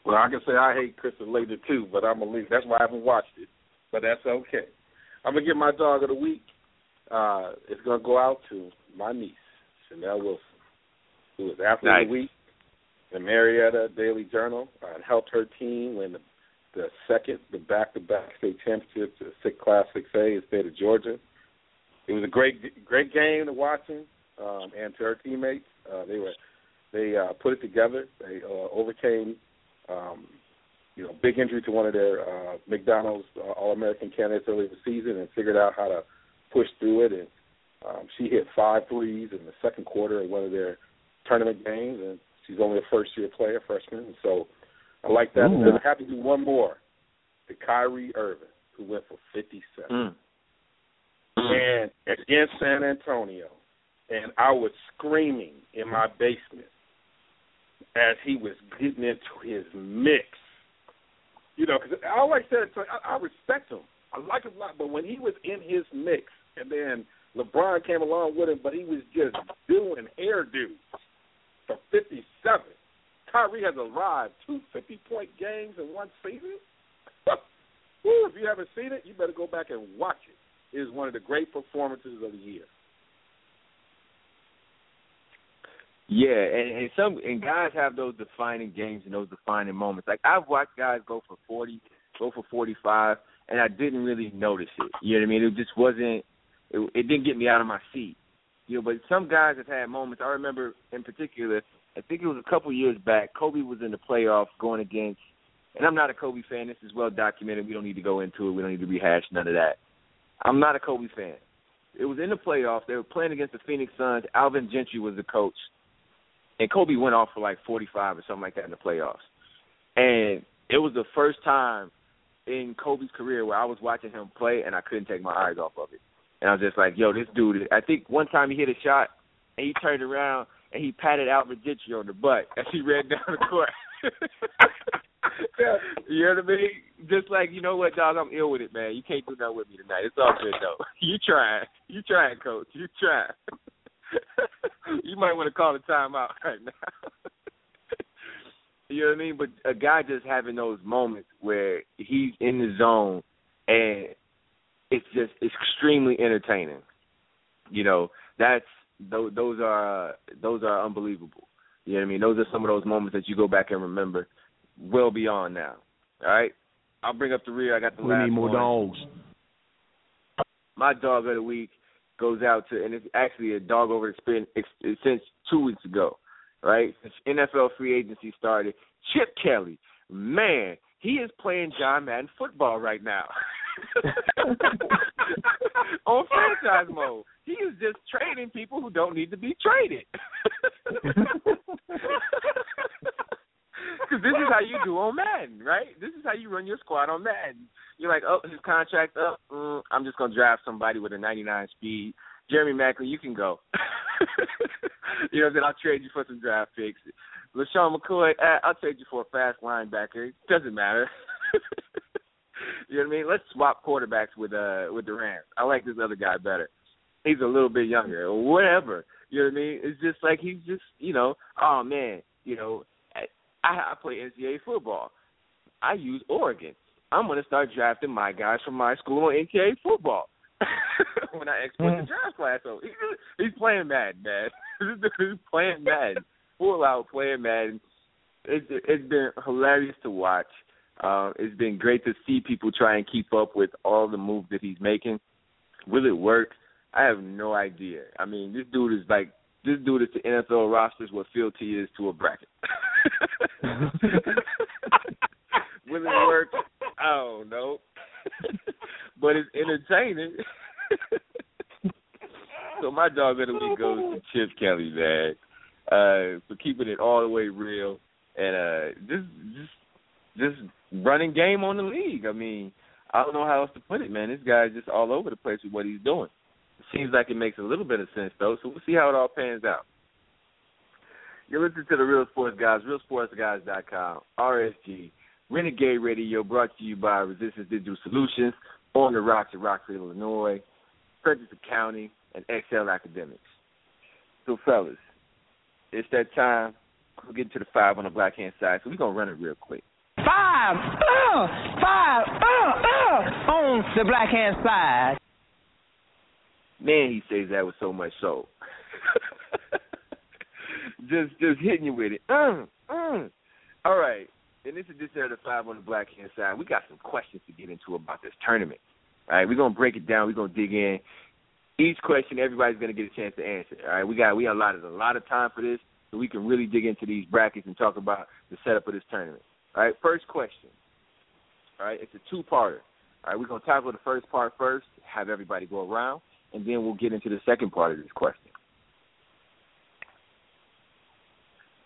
Well, I can say I hate Christian Laettner too, but I'm gonna leave. That's why I haven't watched it. But that's okay. I'm gonna get my dog of the week. Uh, it's gonna go out to my niece, Chanel Wilson, who was athlete nice. of the week the Marietta Daily Journal uh, and helped her team win the, the second, the back-to-back state championship to SIC Class 6A in the state of Georgia. It was a great, great game to watching, um, and to her teammates, uh, they were they uh, put it together. They uh, overcame, um, you know, big injury to one of their uh, McDonald's uh, All-American candidates early in the season, and figured out how to push through it. And um, she hit five threes in the second quarter of one of their tournament games, and She's only a first year player, freshman, and so I like that. Ooh. And I have to do one more to Kyrie Irving, who went for fifty seven. Mm. And against San Antonio, and I was screaming in my basement as he was getting into his mix. You know, because I always said I, I respect him. I like him a lot, but when he was in his mix, and then LeBron came along with him, but he was just doing hairdos for 57. Kyrie has arrived two 50-point games in one season. [laughs] Woo, if you haven't seen it, you better go back and watch it. It is one of the great performances of the year. Yeah, and, and some and guys have those defining games and those defining moments. Like I've watched guys go for forty, go for forty five, and I didn't really notice it. You know what I mean? It just wasn't. It, it didn't get me out of my seat. You know, but some guys have had moments. I remember in particular. I think it was a couple years back. Kobe was in the playoffs going against, and I'm not a Kobe fan. This is well documented. We don't need to go into it. We don't need to rehash none of that. I'm not a Kobe fan. It was in the playoffs. They were playing against the Phoenix Suns. Alvin Gentry was the coach, and Kobe went off for like 45 or something like that in the playoffs. And it was the first time in Kobe's career where I was watching him play and I couldn't take my eyes off of it. And I was just like, yo, this dude. I think one time he hit a shot and he turned around and he patted Alvin Gentry on the butt as he ran [laughs] down the court. you know what I mean? Just like, you know what, dog, I'm ill with it, man. You can't do nothing with me tonight. It's all good though. [laughs] You trying. You trying, coach. You trying. [laughs] you might want to call a timeout [laughs] right now. you know what I mean? But a guy just having those moments where he's in the zone and it's just extremely entertaining. You know, that's those those are those are unbelievable. You know what I mean? Those are some of those moments that you go back and remember well beyond now. All right? I'll bring up the rear. I got the we last need more one. dogs. My dog of the week goes out to, and it's actually a dog over experience since two weeks ago, right? Since NFL free agency started. Chip Kelly, man, he is playing John Madden football right now. [laughs] On franchise mode. He is just trading people who don't need to be traded. [laughs] Because this is how you do on Madden, right? This is how you run your squad on Madden. You're like, oh, his contract up. Mm, I'm just gonna draft somebody with a 99 speed. Jeremy Maclin, you can go. [laughs] you know, then I'll trade you for some draft picks. LeSean McCoy, eh, I'll trade you for a fast linebacker. Doesn't matter. [laughs] you know what I mean? Let's swap quarterbacks with uh with the Rams. I like this other guy better. He's a little bit younger or whatever. You know what I mean? It's just like he's just you know, oh man, you know, I, I play NCAA football. I use Oregon. I'm going to start drafting my guys from my school on NCAA football. [laughs] when I export the draft class, so he, he's playing Madden, man. [laughs] he's playing Madden, [laughs] full out playing Madden. It's it's been hilarious to watch. Uh, it's been great to see people try and keep up with all the moves that he's making. Will it work? I have no idea. I mean, this dude is like this dude is to NFL rosters what Phil T is to a bracket. [laughs] Will it work? I don't know. but it's entertaining. [laughs] so my dog of the week goes to Chip Kelly, man, uh, for keeping it all the way real and uh, just just just running game on the league. I mean, I don't know how else to put it, man. This guy's just all over the place with what he's doing. Seems like it makes a little bit of sense though, so we'll see how it all pans out. You're listening to the Real Sports Guys, RealSportsGuys.com, RSG, Renegade Radio, brought to you by Resistance Digital Solutions, on the rocks in Rockford, Illinois, Fredericks Accounting, and XL Academics. So, fellas, it's that time. We'll get to the five on the black hand side, so we're going to run it real quick. Five, uh, five, uh, uh, on the black hand side. Man, he says that with so much soul. [laughs] just just hitting you with it. Uh, uh. All right. And this is this area five on the black hand side. We got some questions to get into about this tournament. All right, we're gonna break it down. We're gonna dig in. Each question, everybody's gonna get a chance to answer. All right, we got we allotted a lot of time for this, so we can really dig into these brackets and talk about the setup of this tournament. All right, first question. All right, it's a two-parter. All right, we're gonna tackle the first part first, have everybody go around, and then we'll get into the second part of this question.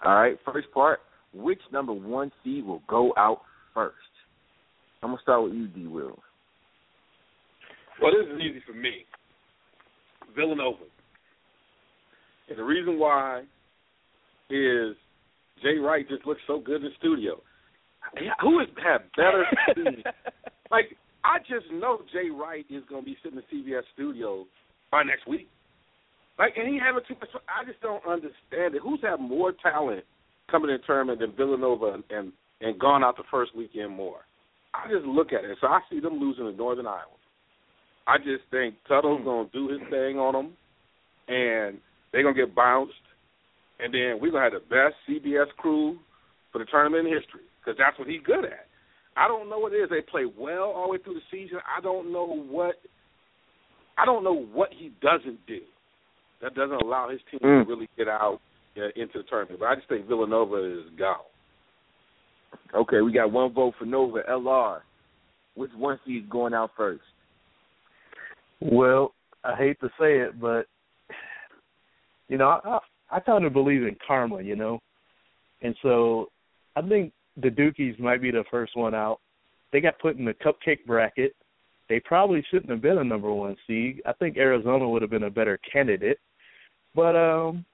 All right, first part. Which number one seed will go out first? I'm gonna start with you, D. Will. Well, this is easy for me. Villanova. And the reason why is Jay Wright just looks so good in the studio. Who has had better [laughs] speed? like I just know Jay Wright is going to be sitting in CBS studio by next week. Like, and he having too much. I just don't understand it. Who's had more talent coming in tournament than Villanova and, and and gone out the first weekend more? I just look at it. So I see them losing to Northern Iowa. I just think Tuttle's hmm. going to do his thing on them, and they're going to get bounced. And then we're to have the best CBS crew for the tournament in history because that's what he's good at. I don't know what it is. They play well all the way through the season. I don't know what I don't know what he doesn't do that doesn't allow his team Mm. to really get out uh, into the tournament. But I just think Villanova is gone. Okay, we got one vote for Nova. LR. Which one seed going out first? Well, I hate to say it, but you know, I I, I kind of believe in karma, you know, and so I think the Dukies might be the first one out. They got put in the cupcake bracket. They probably shouldn't have been a number one seed. I think Arizona would have been a better candidate, but um,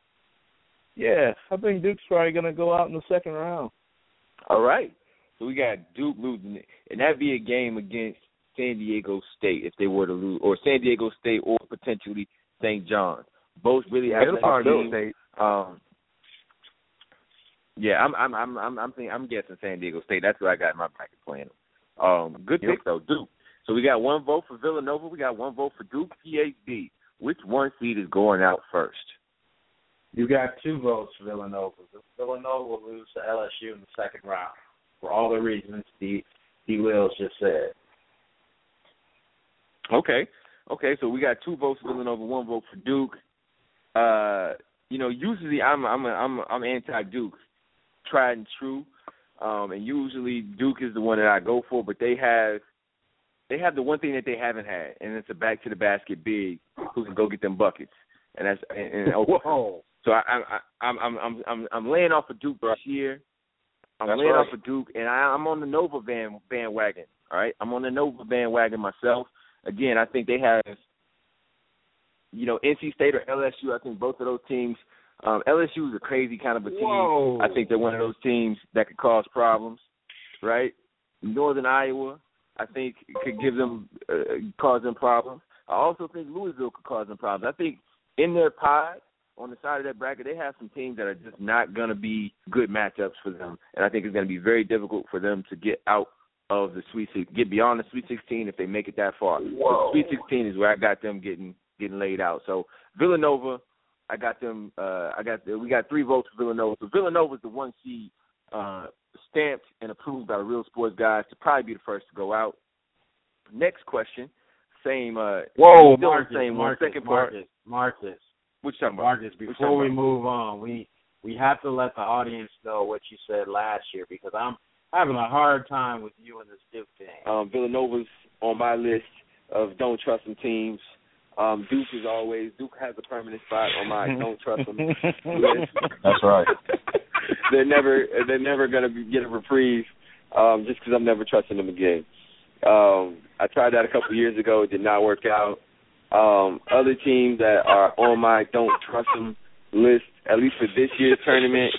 yeah, I think Duke's probably going to go out in the second round. All right. So we got Duke losing it. And that'd be a game against San Diego State if they were to lose or San Diego State or potentially St. John's. Both really It'll athletic probably be teams. State. Um yeah, I'm I'm I'm I'm I'm thinking I'm guessing San Diego State. That's what I got in my bracket playing. Um good Yep. pick though, Duke. So we got one vote for Villanova, we got one vote for Duke PhD. Which one seed is going out first? You got two votes for Villanova. Villanova will lose to LSU in the second round for all the reasons D. D. Wills just said. Okay. Okay, so we got two votes for Villanova, one vote for Duke. Uh, you know, usually I'm I'm a, I'm a, I'm anti Duke, tried and true. Um, and usually Duke is the one that I go for, but they have they have the one thing that they haven't had, and it's a back to the basket big who can go get them buckets, and that's and, and [laughs] Whoa. so I, I, I'm I'm I'm I'm I'm laying off of Duke this year. I'm That's laying right. off of Duke, and I, I'm on the Nova band bandwagon. All right, I'm on the Nova bandwagon myself. Again, I think they have, you know, NC State or LSU. I think both of those teams. Um, LSU is a crazy kind of a team. Whoa. I think they're one of those teams that could cause problems, right? Northern Iowa, I think could give them uh, cause them problems. I also think Louisville could cause them problems. I think in their pod on the side of that bracket, they have some teams that are just not going to be good matchups for them, and I think it's going to be very difficult for them to get out of the Sweet Six, get beyond the Sweet Sixteen if they make it that far. The Sweet Sixteen is where I got them getting getting laid out. So Villanova, I got them. Uh, I got we got three votes for Villanova. So Villanova is the one seed, uh, stamped and approved by the Real Sports guys to probably be the first to go out. Next question, same. Uh, Whoa, still Marcus, same one. Marcus, Second part. Marcus, Marcus, What you talking about? Marcus. Before we about? move on, we we have to let the audience know what you said last year because I'm having a hard time with you and this Duke thing. Um, Villanova's on my list of don't trust them teams. Um, Duke is always Duke has a permanent spot on my don't trust them list. [laughs] That's right. [laughs] they're never they're never gonna be, get a reprieve um, just because I'm never trusting them again. Um, I tried that a couple years ago. It did not work out. Um, other teams that are on my don't trust them list, at least for this year's tournament,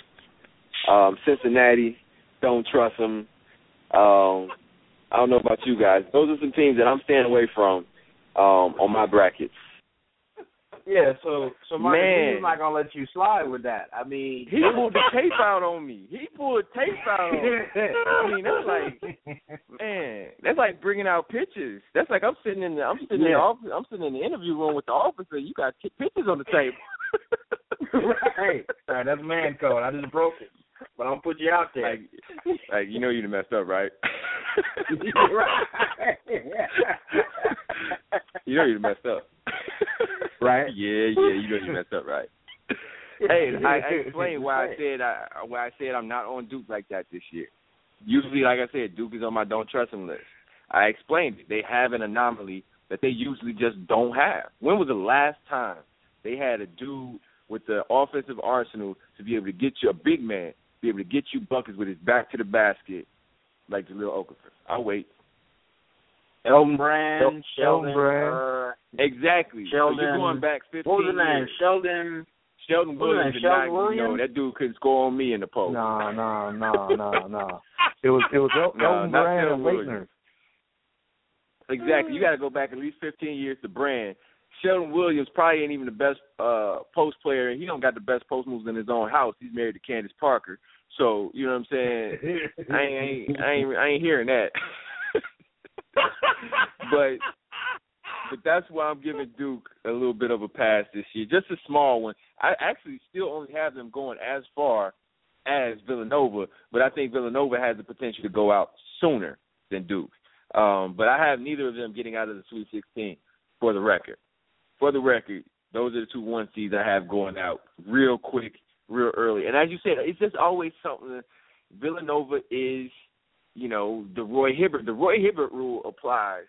um, Cincinnati, don't trust them. Um, I don't know about you guys. Those are some teams that I'm staying away from um, on my brackets. Yeah, so so Marcus, Man. he's not gonna let you slide with that. I mean, He pulled the tape out on me. He pulled tape out on [laughs] me. I mean, that's like Man, that's like bringing out pictures. That's like I'm sitting in the I'm sitting in the office, I'm sitting in the interview room with the officer. You got pictures on the table. [laughs] right, [laughs] right. That's man code. I just broke it, but I'm gonna put you out there. like, like you know you done messed up, right? right. [laughs] you know you done messed up, Right. [laughs] Yeah, yeah, you know you messed up, right? hey, I, I [laughs] explained why I said I why I said I'm not on Duke like that this year. Usually, like I said, Duke is on my don't trust him list. I explained it. They have an anomaly that they usually just don't have. When was the last time they had a dude with the offensive arsenal to be able to get you a big man, be able to get you buckets with his back to the basket, like Jahlil Okafor? I'll wait. Elton Brand, El- Sheldon, Elton Brand. uh, Exactly. Sheldon. So you're going back 15 what was the name? years. Sheldon. Sheldon What Williams. that, Sheldon not, you know, Williams? that dude couldn't score on me in the post. No, no, no, no, no. [laughs] It was it was El- No, Elton Brand and Williams. Laettner. Exactly. You got to go back at least 15 years to Brand. Sheldon Williams probably ain't even the best uh post player. And he don't got the best post moves in his own house. He's married to Candace Parker. So you know what I'm saying. I [laughs] ain't, I ain't, I ain't, I ain't hearing that. [laughs] but but that's why I'm giving Duke a little bit of a pass this year, just a small one. I actually still only have them going as far as Villanova, but I think Villanova has the potential to go out sooner than Duke. Um, but I have neither of them getting out of the Sweet 16 for the record. For the record, those are the two one seeds I have going out real quick, real early. And as you said, it's just always something. Villanova is, you know, the Roy Hibbert. The Roy Hibbert rule applies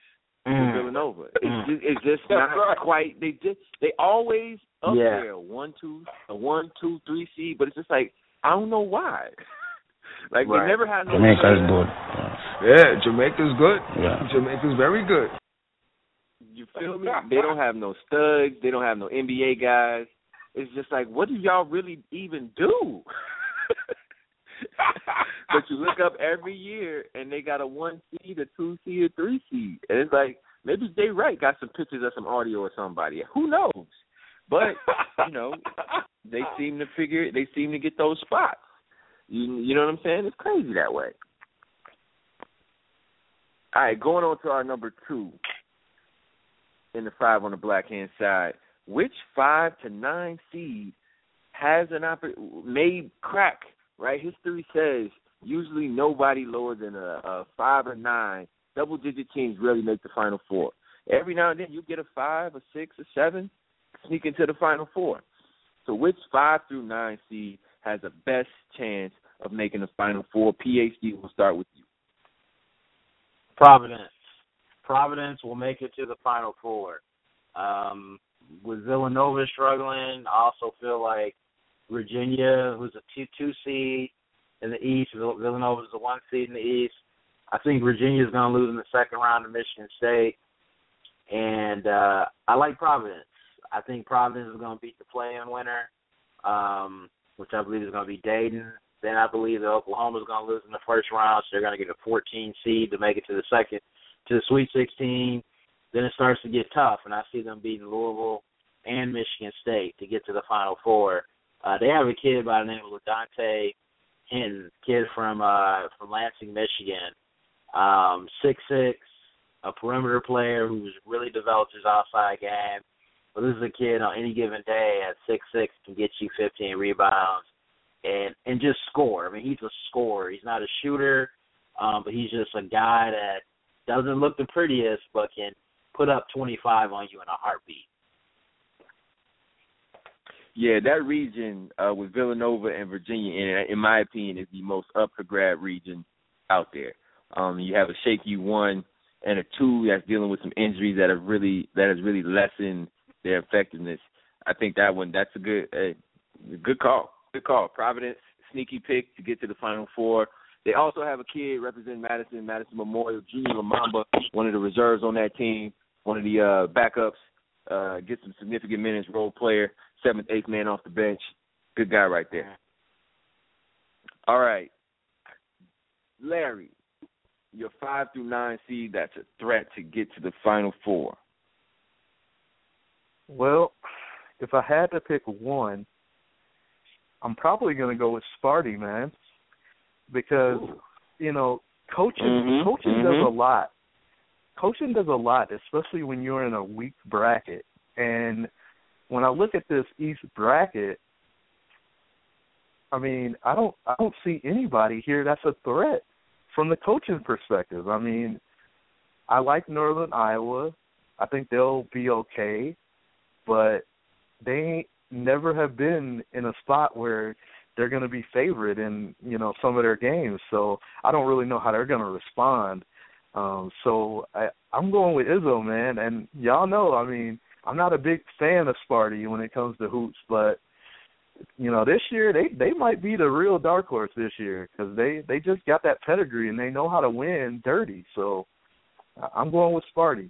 Mm. to Villanova. It's Mm. just, it's just not right. quite. They just they always up Yeah. there one two a one two three seed, but it's just like I don't know why. [laughs] like Right. they never had no. Jamaica's good. Yeah, Jamaica's good. Yeah. Jamaica's very good. You feel me? [laughs] They don't have no studs. They don't have no NBA guys. It's just like, what do y'all really even do? [laughs] but you look up every year, and they got a one seed, a two seed, a three seed, and it's like maybe Jay Wright got some pictures of some audio or somebody. Who knows? But you know, [laughs] they seem to figure. They seem to get those spots. You you know what I'm saying? It's crazy that way. All right, going on to our number two in the five on the black hand side. Which five to nine seed has an oppor- may crack? Right, history says usually nobody lower than a, a five or nine. Double digit teams really make the final four. Every now and then you get a five, a six, a seven, sneak into the final four. So which five through nine seed has the best chance of making the final four? PhD will start with you. Providence. Providence will make it to the Final Four. Um, with Villanova struggling, I also feel like Virginia, who's a two two seed in the East, Vill- Villanova is the one seed in the East. I think Virginia's going to lose in the second round to Michigan State, and uh, I like Providence. I think Providence is going to beat the play-in winner, um, which I believe is going to be Dayton. Then I believe that Oklahoma's going to lose in the first round, so they're going to get a 14 seed to make it to the second, to the Sweet 16. Then it starts to get tough, and I see them beating Louisville and Michigan State to get to the Final Four. Uh, they have a kid by the name of Dante Henton, kid from uh, from Lansing, Michigan, um, six six, a perimeter player who's really developed his outside game. But this is a kid on any given day at six six can get you 15 rebounds and and just score. I mean, he's a scorer. He's not a shooter, um, but he's just a guy that doesn't look the prettiest, but can put up 25 on you in a heartbeat. Yeah, that region uh, with Villanova and Virginia, in, in my opinion, is the most up for grab region out there. Um, you have a shaky one and a two that's dealing with some injuries that have really that has really lessened their effectiveness. I think that one that's a good uh, good call. Good call. Providence sneaky pick to get to the final four. They also have a kid representing Madison, Madison Memorial, Junior Lomomba, one of the reserves on that team, one of the uh, backups. Uh, get some significant minutes, role player, seventh, eighth man off the bench. Good guy right there. All right, Larry, your five through nine seed that's a threat to get to the final four. Well, if I had to pick one, I'm probably going to go with Sparty, man, because you know coaching Mhm, coaching mhm. does a lot. Coaching does a lot, especially when you're in a weak bracket. And when I look at this East bracket, I mean, I don't I don't see anybody here that's a threat from the coaching perspective. I mean, I like Northern Iowa. I think they'll be okay, but they never have been in a spot where they're going to be favored in you know some of their games. So I don't really know how they're going to respond. Um, so I, I'm going with Izzo, man, and y'all know. I mean, I'm not a big fan of Sparty when it comes to hoops, but you know this year they they might be the real dark horse this year because they they just got that pedigree and they know how to win dirty. So I'm going with Sparty.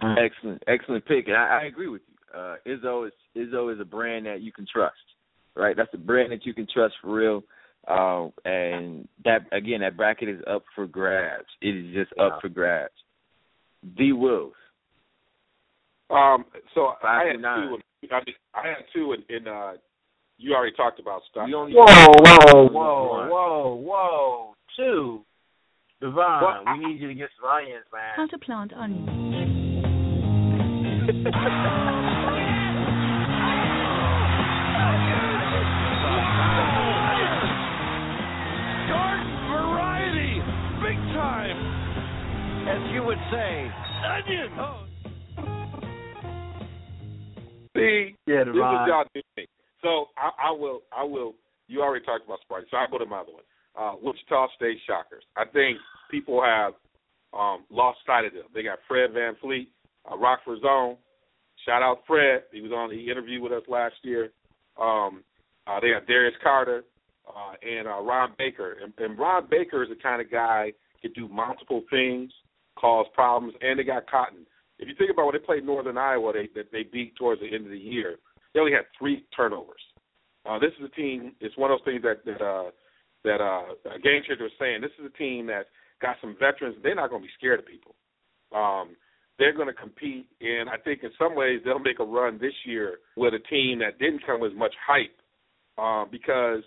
Excellent, excellent pick, and I, I agree with you. Uh, Izzo is Izzo is a brand that you can trust, right? That's a brand that you can trust for real. Uh, and that again, that bracket is up for grabs. It is just up for grabs. D Wills. Um, so Five I to had nine. two. In, I, just, I had two in, in uh, you already talked about stuff. only- Whoa, whoa, whoa, whoa, whoa. Two. Devon, Well, we need you to get some onions, man. How to plant onions. [laughs] would say, onion. Oh. See, yeah, this is y'all new thing. So I, I will, I will. You already talked about Sparty, so I'll go to my other one. Uh, Wichita State Shockers. I think people have um, lost sight of them. They got Fred VanVleet, uh, Rockford Zone. Shout out Fred. He was on the interview with us last year. Um, uh, they got Darius Carter uh, and uh, Ron Baker. And, and Ron Baker is the kind of guy can do multiple things cause problems, and they got Cotton. If you think about when they played Northern Iowa, they that they beat towards the end of the year, they only had three turnovers. Uh, this is a team. It's one of those things that that uh, that uh, Game Changer was saying. This is a team that got some veterans. They're not going to be scared of people. Um, they're going to compete, and I think in some ways they'll make a run this year with a team that didn't come with much hype uh, because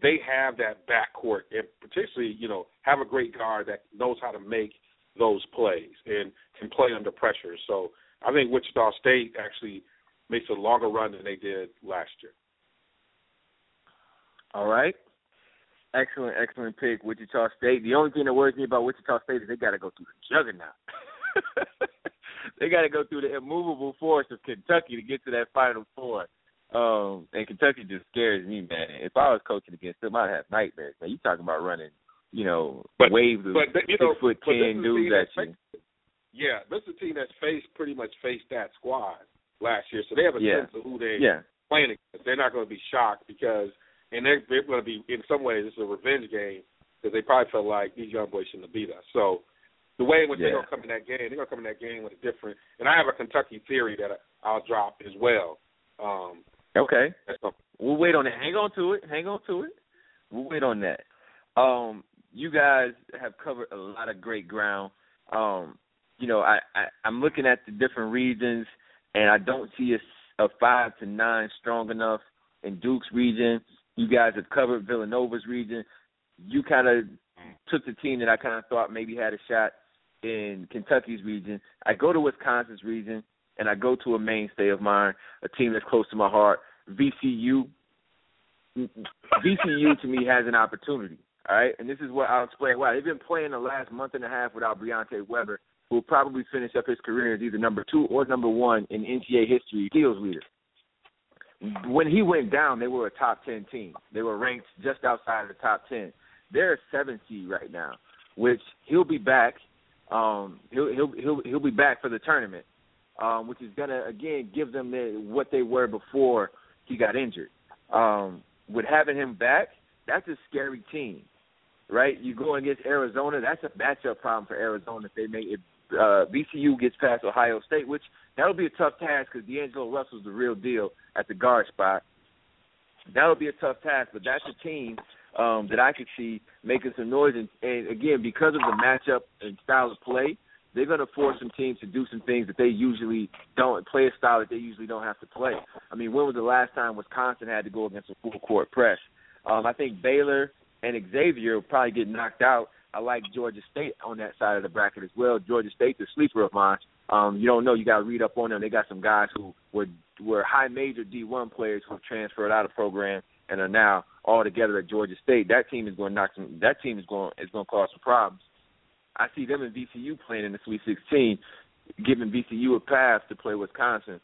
they have that backcourt, and particularly, you know, have a great guard that knows how to make those plays and can play under pressure. So I think Wichita State actually makes a longer run than they did last year. All right. Excellent, excellent pick, Wichita State. The only thing that worries me about Wichita State is they got to go through the juggernaut. [laughs] they got to go through the immovable force of Kentucky to get to that Final Four. Um, and Kentucky just scares me, man. If I was coaching against them, I'd have nightmares. Man, you talking about running, you know, but, waves of but, you six know, foot ten dudes at you. Faced, yeah, this is a team that's faced pretty much faced that squad last year, so they have a Yeah. sense of who they Yeah. playing against. They're not going to be shocked because, and they're, they're going to be in some ways this is a revenge game because they probably felt like these young boys shouldn't have beat us. So the way in which they're going to come in that game, they're going to come in that game with a different. And I have a Kentucky theory that I'll drop as well. Um, Okay. We'll wait on it. Hang on to it. Hang on to it. We'll wait on that. Um, you guys have covered a lot of great ground. Um, you know, I, I I'm looking at the different regions, and I don't see a, a five to nine strong enough in Duke's region. You guys have covered Villanova's region. You kind of took the team that I kind of thought maybe had a shot in Kentucky's region. I go to Wisconsin's region, and I go to a mainstay of mine, a team that's close to my heart, VCU. VCU to me has an opportunity. All right, and this is what I'll explain why. They've been playing the last month and a half without Briante Weber, who will probably finish up his career as either number two or number one in NCAA history steals leader. When he went down, they were a top ten team. They were ranked just outside of the top ten. They're a seven seed right now, which he'll be back. Um, he'll he'll he'll he'll be back for the tournament, um, which is gonna again give them the, what they were before he got injured. Um, with having him back, that's a scary team, right? You go against Arizona, that's a matchup problem for Arizona if they make it. Uh, VCU gets past Ohio State, which that'll be a tough task because D'Angelo Russell's the real deal at the guard spot. That'll be a tough task, but that's a team um, that I could see making some noise. And, and again, because of the matchup and style of play, they're going to force some teams to do some things that they usually don't play a style that they usually don't have to play. I mean, when was the last time Wisconsin had to go against a full court press? Um, I think Baylor and Xavier will probably get knocked out. I like Georgia State on that side of the bracket as well. Georgia State's a sleeper of mine. Um, you don't know, you got to read up on them. They got some guys who were were high major D1 players who transferred out of program and are now all together at Georgia State. That team is going to knock some. That team is going is going to cause some problems. I see them and VCU playing in the Sweet 16, giving VCU a path to play Wisconsin.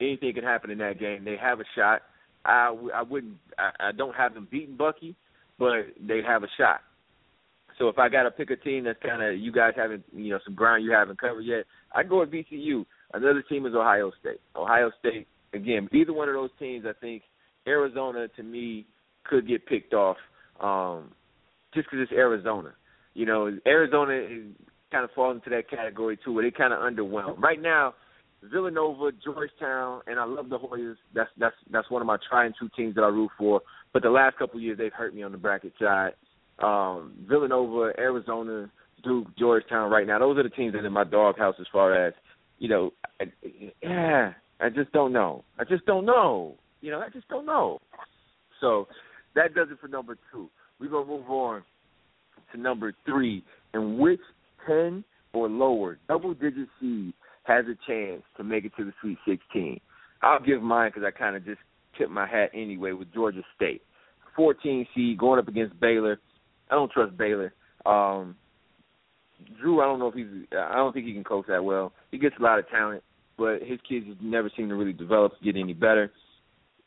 Anything can happen in that game. They have a shot. I, I wouldn't. I, I don't have them beating Bucky, but they have a shot. So if I got to pick a team that's kind of you guys haven't, you know, some ground you haven't covered yet, I go with VCU. Another team is Ohio State. Ohio State again. Either one of those teams, I think Arizona to me could get picked off, um, just because it's Arizona. You know, Arizona is kind of falls into that category too, where they kind of underwhelm. Right now, Villanova, Georgetown, and I love the Hoyas. That's that's that's one of my trying two teams that I root for. But the last couple years, they've hurt me on the bracket side. Um, Villanova, Arizona, Duke, Georgetown. Right now, those are the teams that are in my doghouse as far as you know. I, yeah, I just don't know. I just don't know. You know, I just don't know. So that does it for number two. We're gonna move on to number three, in which ten or lower double digit seed has a chance to make it to the Sweet 16. I'll give mine because I kind of just tipped my hat anyway with Georgia State, 14 seed going up against Baylor. I don't trust Baylor. Um, Drew, I don't know if he's. I don't think he can coach that well. He gets a lot of talent. but his kids never seem to really develop, get any better.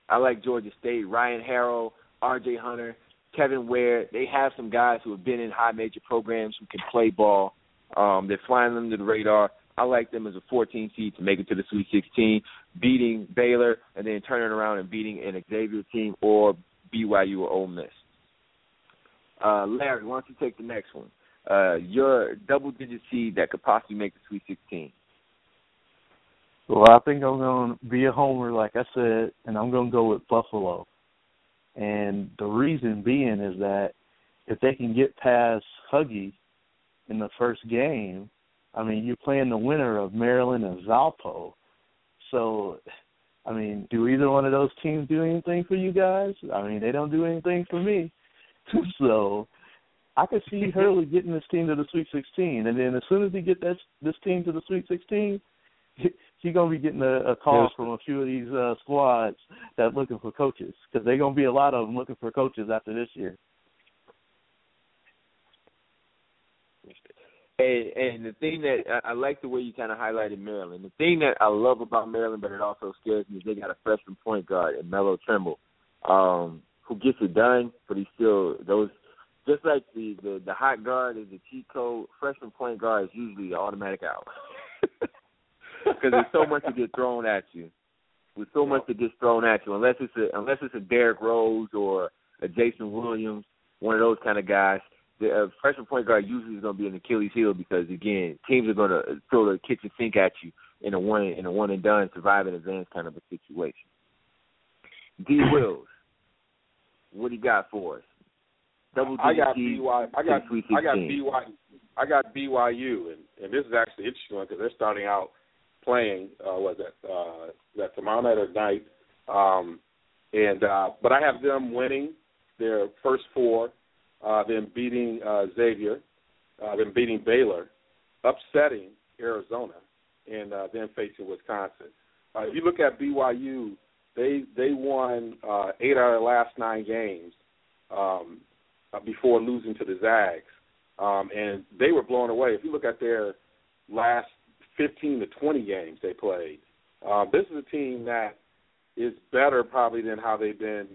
I like Georgia State, Ryan Harrow, R.J. Hunter, Kevin Ware. They have some guys who have been in high major programs who can play ball. Um, they're flying under the radar. I like them as a 14 seed to make it to the Sweet 16, beating Baylor and then turning around and beating an Xavier team or BYU or Ole Miss. Uh, Larry, why don't you take the next one? Uh, your double-digit seed that could possibly make the Sweet 16. Well, I think I'm going to be a homer, like I said, and I'm going to go with Buffalo. And the reason being is that if they can get past Huggy in the first game, I mean, you're playing the winner of Maryland and Valpo. So, I mean, do either one of those teams do anything for you guys? I mean, they don't do anything for me. [laughs] so, I could see [laughs] Hurley getting this team to the Sweet 16, and then as soon as he get that this team to the Sweet 16, [laughs] he's gonna be getting a, a call yes. from a few of these uh, squads that looking for coaches because they're gonna be a lot of them looking for coaches after this year. And, and the thing that I, I like the way you kind of highlighted Maryland. The thing that I love about Maryland, but it also scares me, is they got a freshman point guard in Melo Trimble, um, who gets it done, but he's still those. Just like the the, the hot guard is the cheat code, freshman point guard is usually automatic out. [laughs] because there's so much to get thrown at you. With so much that gets thrown at you, unless it's a unless it's a Derrick Rose or a Jason Williams, one of those kind of guys. The uh, freshman point guard usually is going to be an Achilles heel because again, teams are going to throw the kitchen sink at you in a one in a one and done survive and advance kind of a situation. D [clears throat] Wills, what do you got for us? Double I got BYU. I got I got BYU. I got BYU, and and this is actually interesting because they're starting out playing. Uh, was that uh, that tomorrow night or night? Um, and uh, but I have them winning their first four, uh, then beating uh, Xavier, uh, then beating Baylor, upsetting Arizona, and uh, then facing Wisconsin. Uh, if you look at BYU, they they won uh, eight out of the last nine games um, uh, before losing to the Zags, um, and they were blown away. If you look at their last 15 to 20 games they played. Uh, this is a team that is better probably than how they've been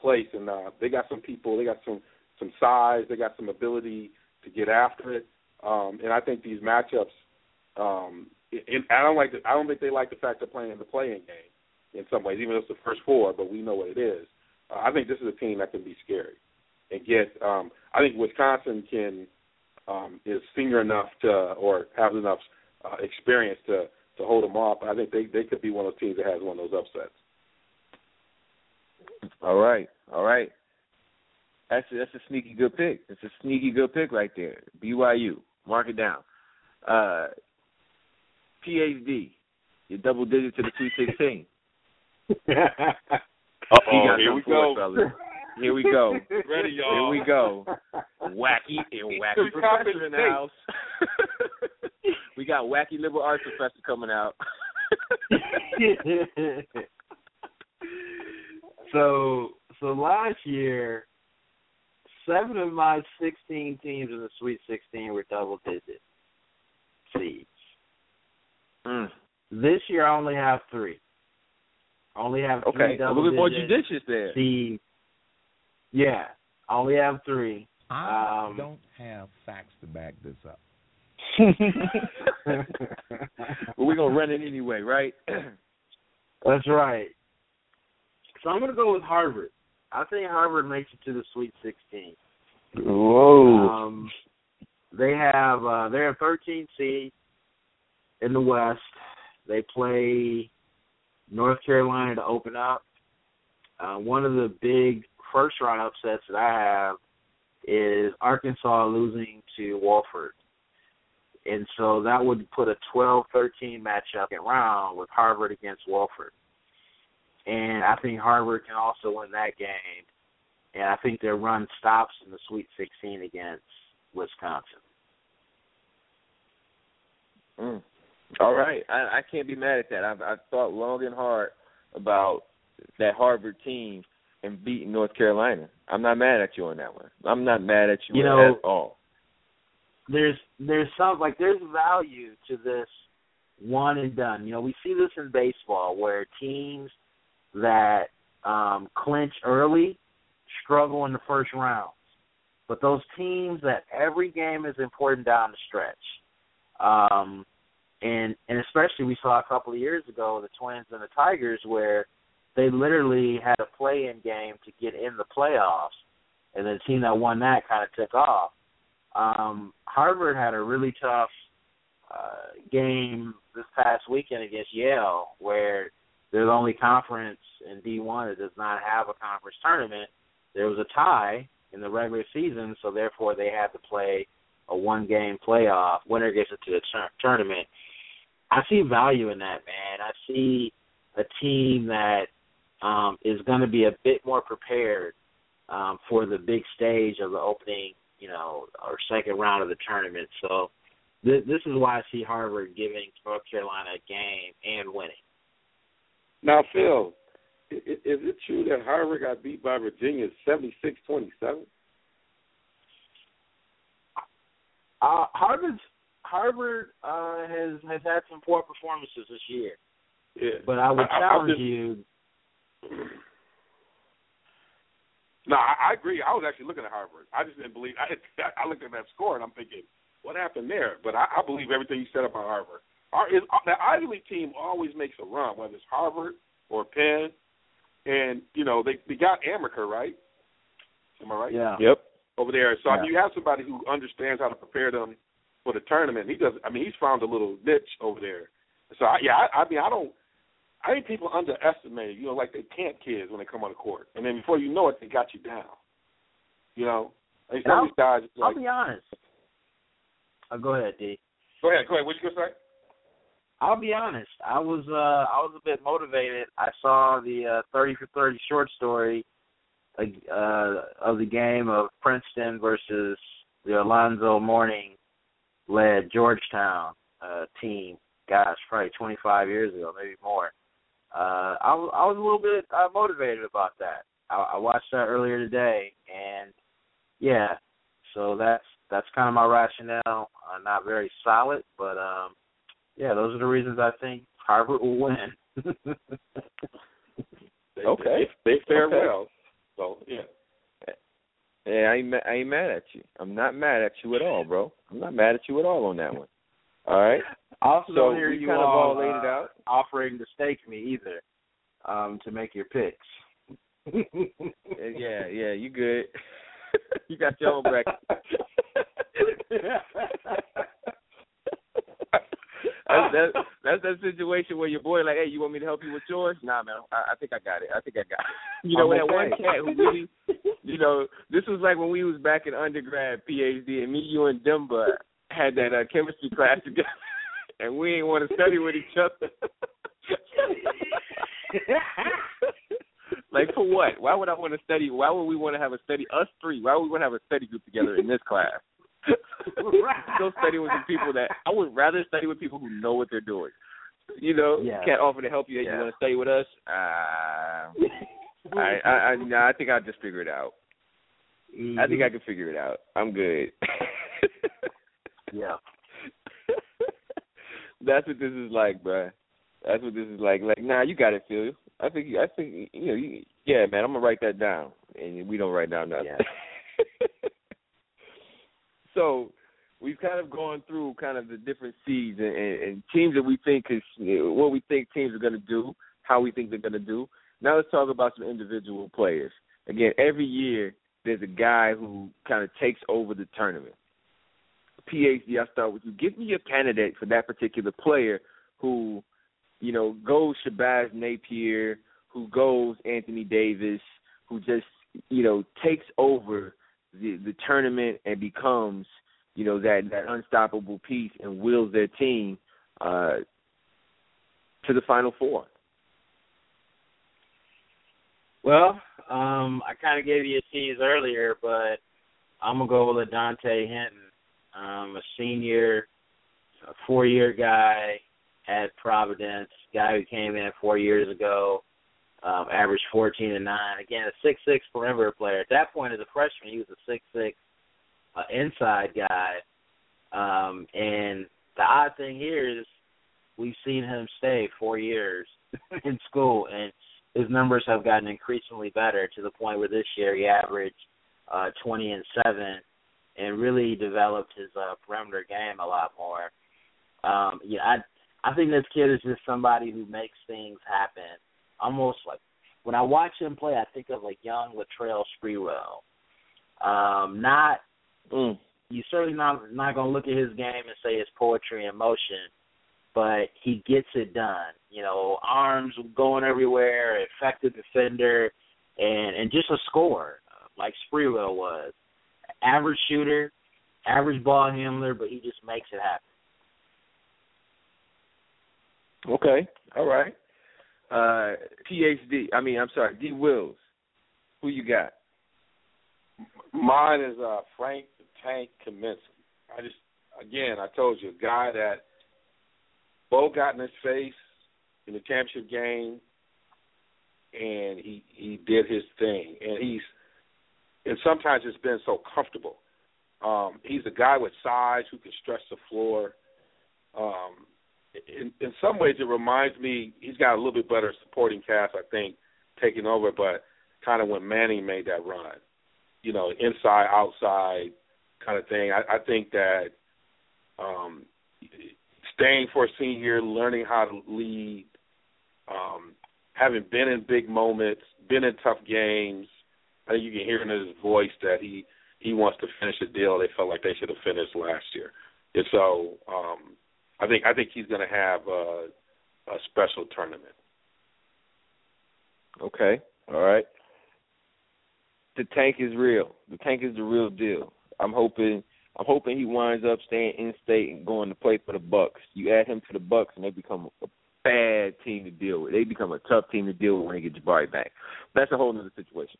placed, and uh, they got some people, they got some some size, they got some ability to get after it, um, and I think these matchups. Um, and I don't like. The, I don't think they like the fact they're playing the playing game in some ways, even though it's the first four. But we know what it is. Uh, I think this is a team that can be scary and get. Um, I think Wisconsin can um, is senior enough to or have enough uh, experience to to hold them off. I think they they could be one of those teams that has one of those upsets. All right, all right. That's a, that's a sneaky good pick. It's a sneaky good pick right there. BYU, mark it down. Uh, PhD, you double digit to the Sweet Sixteen. [laughs] Oh, here we go. Here we go. Ready, y'all. Here we go. Wacky and wacky professor in the house. [laughs] we got wacky liberal arts professor coming out. [laughs] so so last year, seven of my sixteen teams in the Sweet Sixteen were double digit seeds. Mm. This year, I only have three. I only have three okay. double a little digit more judicious there. Seeds. Yeah, I only have three. I um, don't have facts to back this up. [laughs] but we're gonna run it anyway, right? [clears throat] That's right. So I'm gonna go with Harvard. I think Harvard makes it to the Sweet 16. Whoa. Um, they have uh, they're a 13 seed in the West. They play North Carolina to open up. Uh, one of the big first round upsets that I have is Arkansas losing to Wofford. And so that would put a 12-13 matchup in round with Harvard against Wofford. And I think Harvard can also win that game. And I think their run stops in the Sweet 16 against Wisconsin. Mm. All right, I, I can't be mad at that. I've, I've thought long and hard about that Harvard team and beating North Carolina. I'm not mad at you on that one. I'm not mad at you, you know, at all there's there's some like there's value to this one and done. You know, we see this in baseball where teams that um, clinch early struggle in the first rounds. But those teams that every game is important down the stretch. Um, and and especially we saw a couple of years ago the Twins and the Tigers where they literally had a play-in game to get in the playoffs, and the team that won that kind of took off. Um, Harvard had a really tough uh, game this past weekend against Yale, where they're the only conference in D1 that does not have a conference tournament. There was a tie in the regular season, so therefore they had to play a one-game playoff. Winner gets into the tur- tournament. I see value in that, man. I see a team that um, is going to be a bit more prepared um, for the big stage of the opening, you know, or second round of the tournament. So th- this is why I see Harvard giving North Carolina a game and winning. Now, Phil, is, it true that Harvard got beat by Virginia seventy-six twenty-seven? Uh, Harvard's Harvard uh, has has had some poor performances this year. Yeah, but I would I- I- challenge I'm just- you. No, I, I agree. I was actually looking at Harvard. I just didn't believe. I [laughs] I looked at that score and I'm thinking, what happened there? But I, I believe everything you said about Harvard. Our, is, the Ivy League team always makes a run, whether it's Harvard or Penn, and you know they they got Amaker right. Am I right? Yeah. Yep. Over there, so I mean, you have somebody who understands how to prepare them for the tournament. He does. I mean, he's found a little niche over there. So I, yeah, I, I mean, I don't. I think people underestimate, you know, like they camp kids when they come on the court, and then before you know it, they got you down. You know, like some of these guys. I'll be honest. Uh, go ahead, D. go ahead, go ahead. What you gonna say? I'll be honest. I was uh I was a bit motivated. I saw the uh, thirty for thirty short story uh of the game of Princeton versus the Alonzo Mourning led Georgetown uh team. Gosh, probably twenty five years ago, maybe more. Uh I was I was a little bit uh, motivated about that. I, I watched that earlier today and yeah, so that's that's kind of my rationale. Uh, not very solid, but um yeah, those are the reasons I think Harvard will win. [laughs] They, Okay. They, they fare Okay. well. So yeah. Yeah, I ain't, ma- I ain't mad at you. I'm not mad at you at all, bro. I'm not mad at you at all on that one. All right. I also So don't hear we you kind of all, all laid it uh, out. offering to stake me either um, to make your picks. Uh, [laughs] Yeah, yeah, you good. [laughs] you got your own bracket. That's that, that's that situation where your boy like, hey, you want me to help you with yours? Nah, man, I, I think I got it. I think I got it. [laughs] You know, that one cat who really, you know, this was like when we was back in undergrad, PhD, and me, you, and Dimba had that uh, chemistry class together, [laughs] and we ain't want to study with each other. [laughs] like for what? Why would I want to study? Why would we want to have a study? Us three. Why would we want to have a study group together in this class? Go study with some people that I would rather study with people who know what they're doing. You know, Yeah. can't offer to help you. Yeah. You want to study with us? Uh, [laughs] I, I, I, nah, I think I'll just figure it out. I think I can figure it out. I'm good. [laughs] yeah. That's what this is like, bruh. That's what this is like. Like, nah, you got it, Phil. I think, I think, you know, you, yeah, man. I'm gonna write that down, and we don't write down nothing. So we've kind of gone through kind of the different seeds and, and, and teams that we think is what we think teams are going to do, how we think they're going to do. Now let's talk about some individual players. Again, every year there's a guy who kind of takes over the tournament. PhD, I start with you. Give me a candidate for that particular player who, you know, goes Shabazz Napier, who goes Anthony Davis, who just, you know, takes over the the tournament and becomes, you know, that that unstoppable piece and wills their team uh to the final four. Well, um, I kind of gave you a tease earlier, but I'm gonna go with Dante Henton, um, a senior, a four-year guy at Providence, guy who came in four years ago, um, averaged 14 and nine. Again, a six-six perimeter player. At that point, as a freshman, he was a six-six uh, inside guy. Um, and the odd thing here is we've seen him stay four years [laughs] in school, and his numbers have gotten increasingly better to the point where this year he averaged uh, 20 and seven, and really developed his uh, perimeter game a lot more. Um, yeah, I I think this kid is just somebody who makes things happen. Almost like when I watch him play, I think of like young Latrell Sprewell. Um, not mm. you certainly not not gonna look at his game and say it's poetry in motion, but he gets it done. You know, arms going everywhere, effective defender, and and just a scorer like Sprewell was. Average shooter, average ball handler, but he just makes it happen. Okay, all right. Uh, PhD. I mean, I'm sorry, D. Wills. Who you got? Mine is uh, Frank the Tank Kaminsky. I just, again, I told you, a guy that Bo got in his face in the championship game, and he he did his thing, and he's and sometimes it's been so comfortable. Um, he's a guy with size who can stretch the floor. Um, in, in some ways, it reminds me he's got a little bit better supporting cast, I think, taking over. But kind of when Manning made that run, you know, inside outside kind of thing. I, I think that um, staying for a senior, learning how to lead, um, having been in big moments, been in tough games, I think you can hear in his voice that he he wants to finish a deal they felt like they should have finished last year. And so um, I think I think he's going to have a, a special tournament. Okay, all right. The tank is real. The tank is the real deal. I'm hoping I'm hoping he winds up staying in state and going to play for the Bucks. You add him to the Bucks and they become a bad team to deal with. They become a tough team to deal with when they get Jabari back. That's a whole other situation.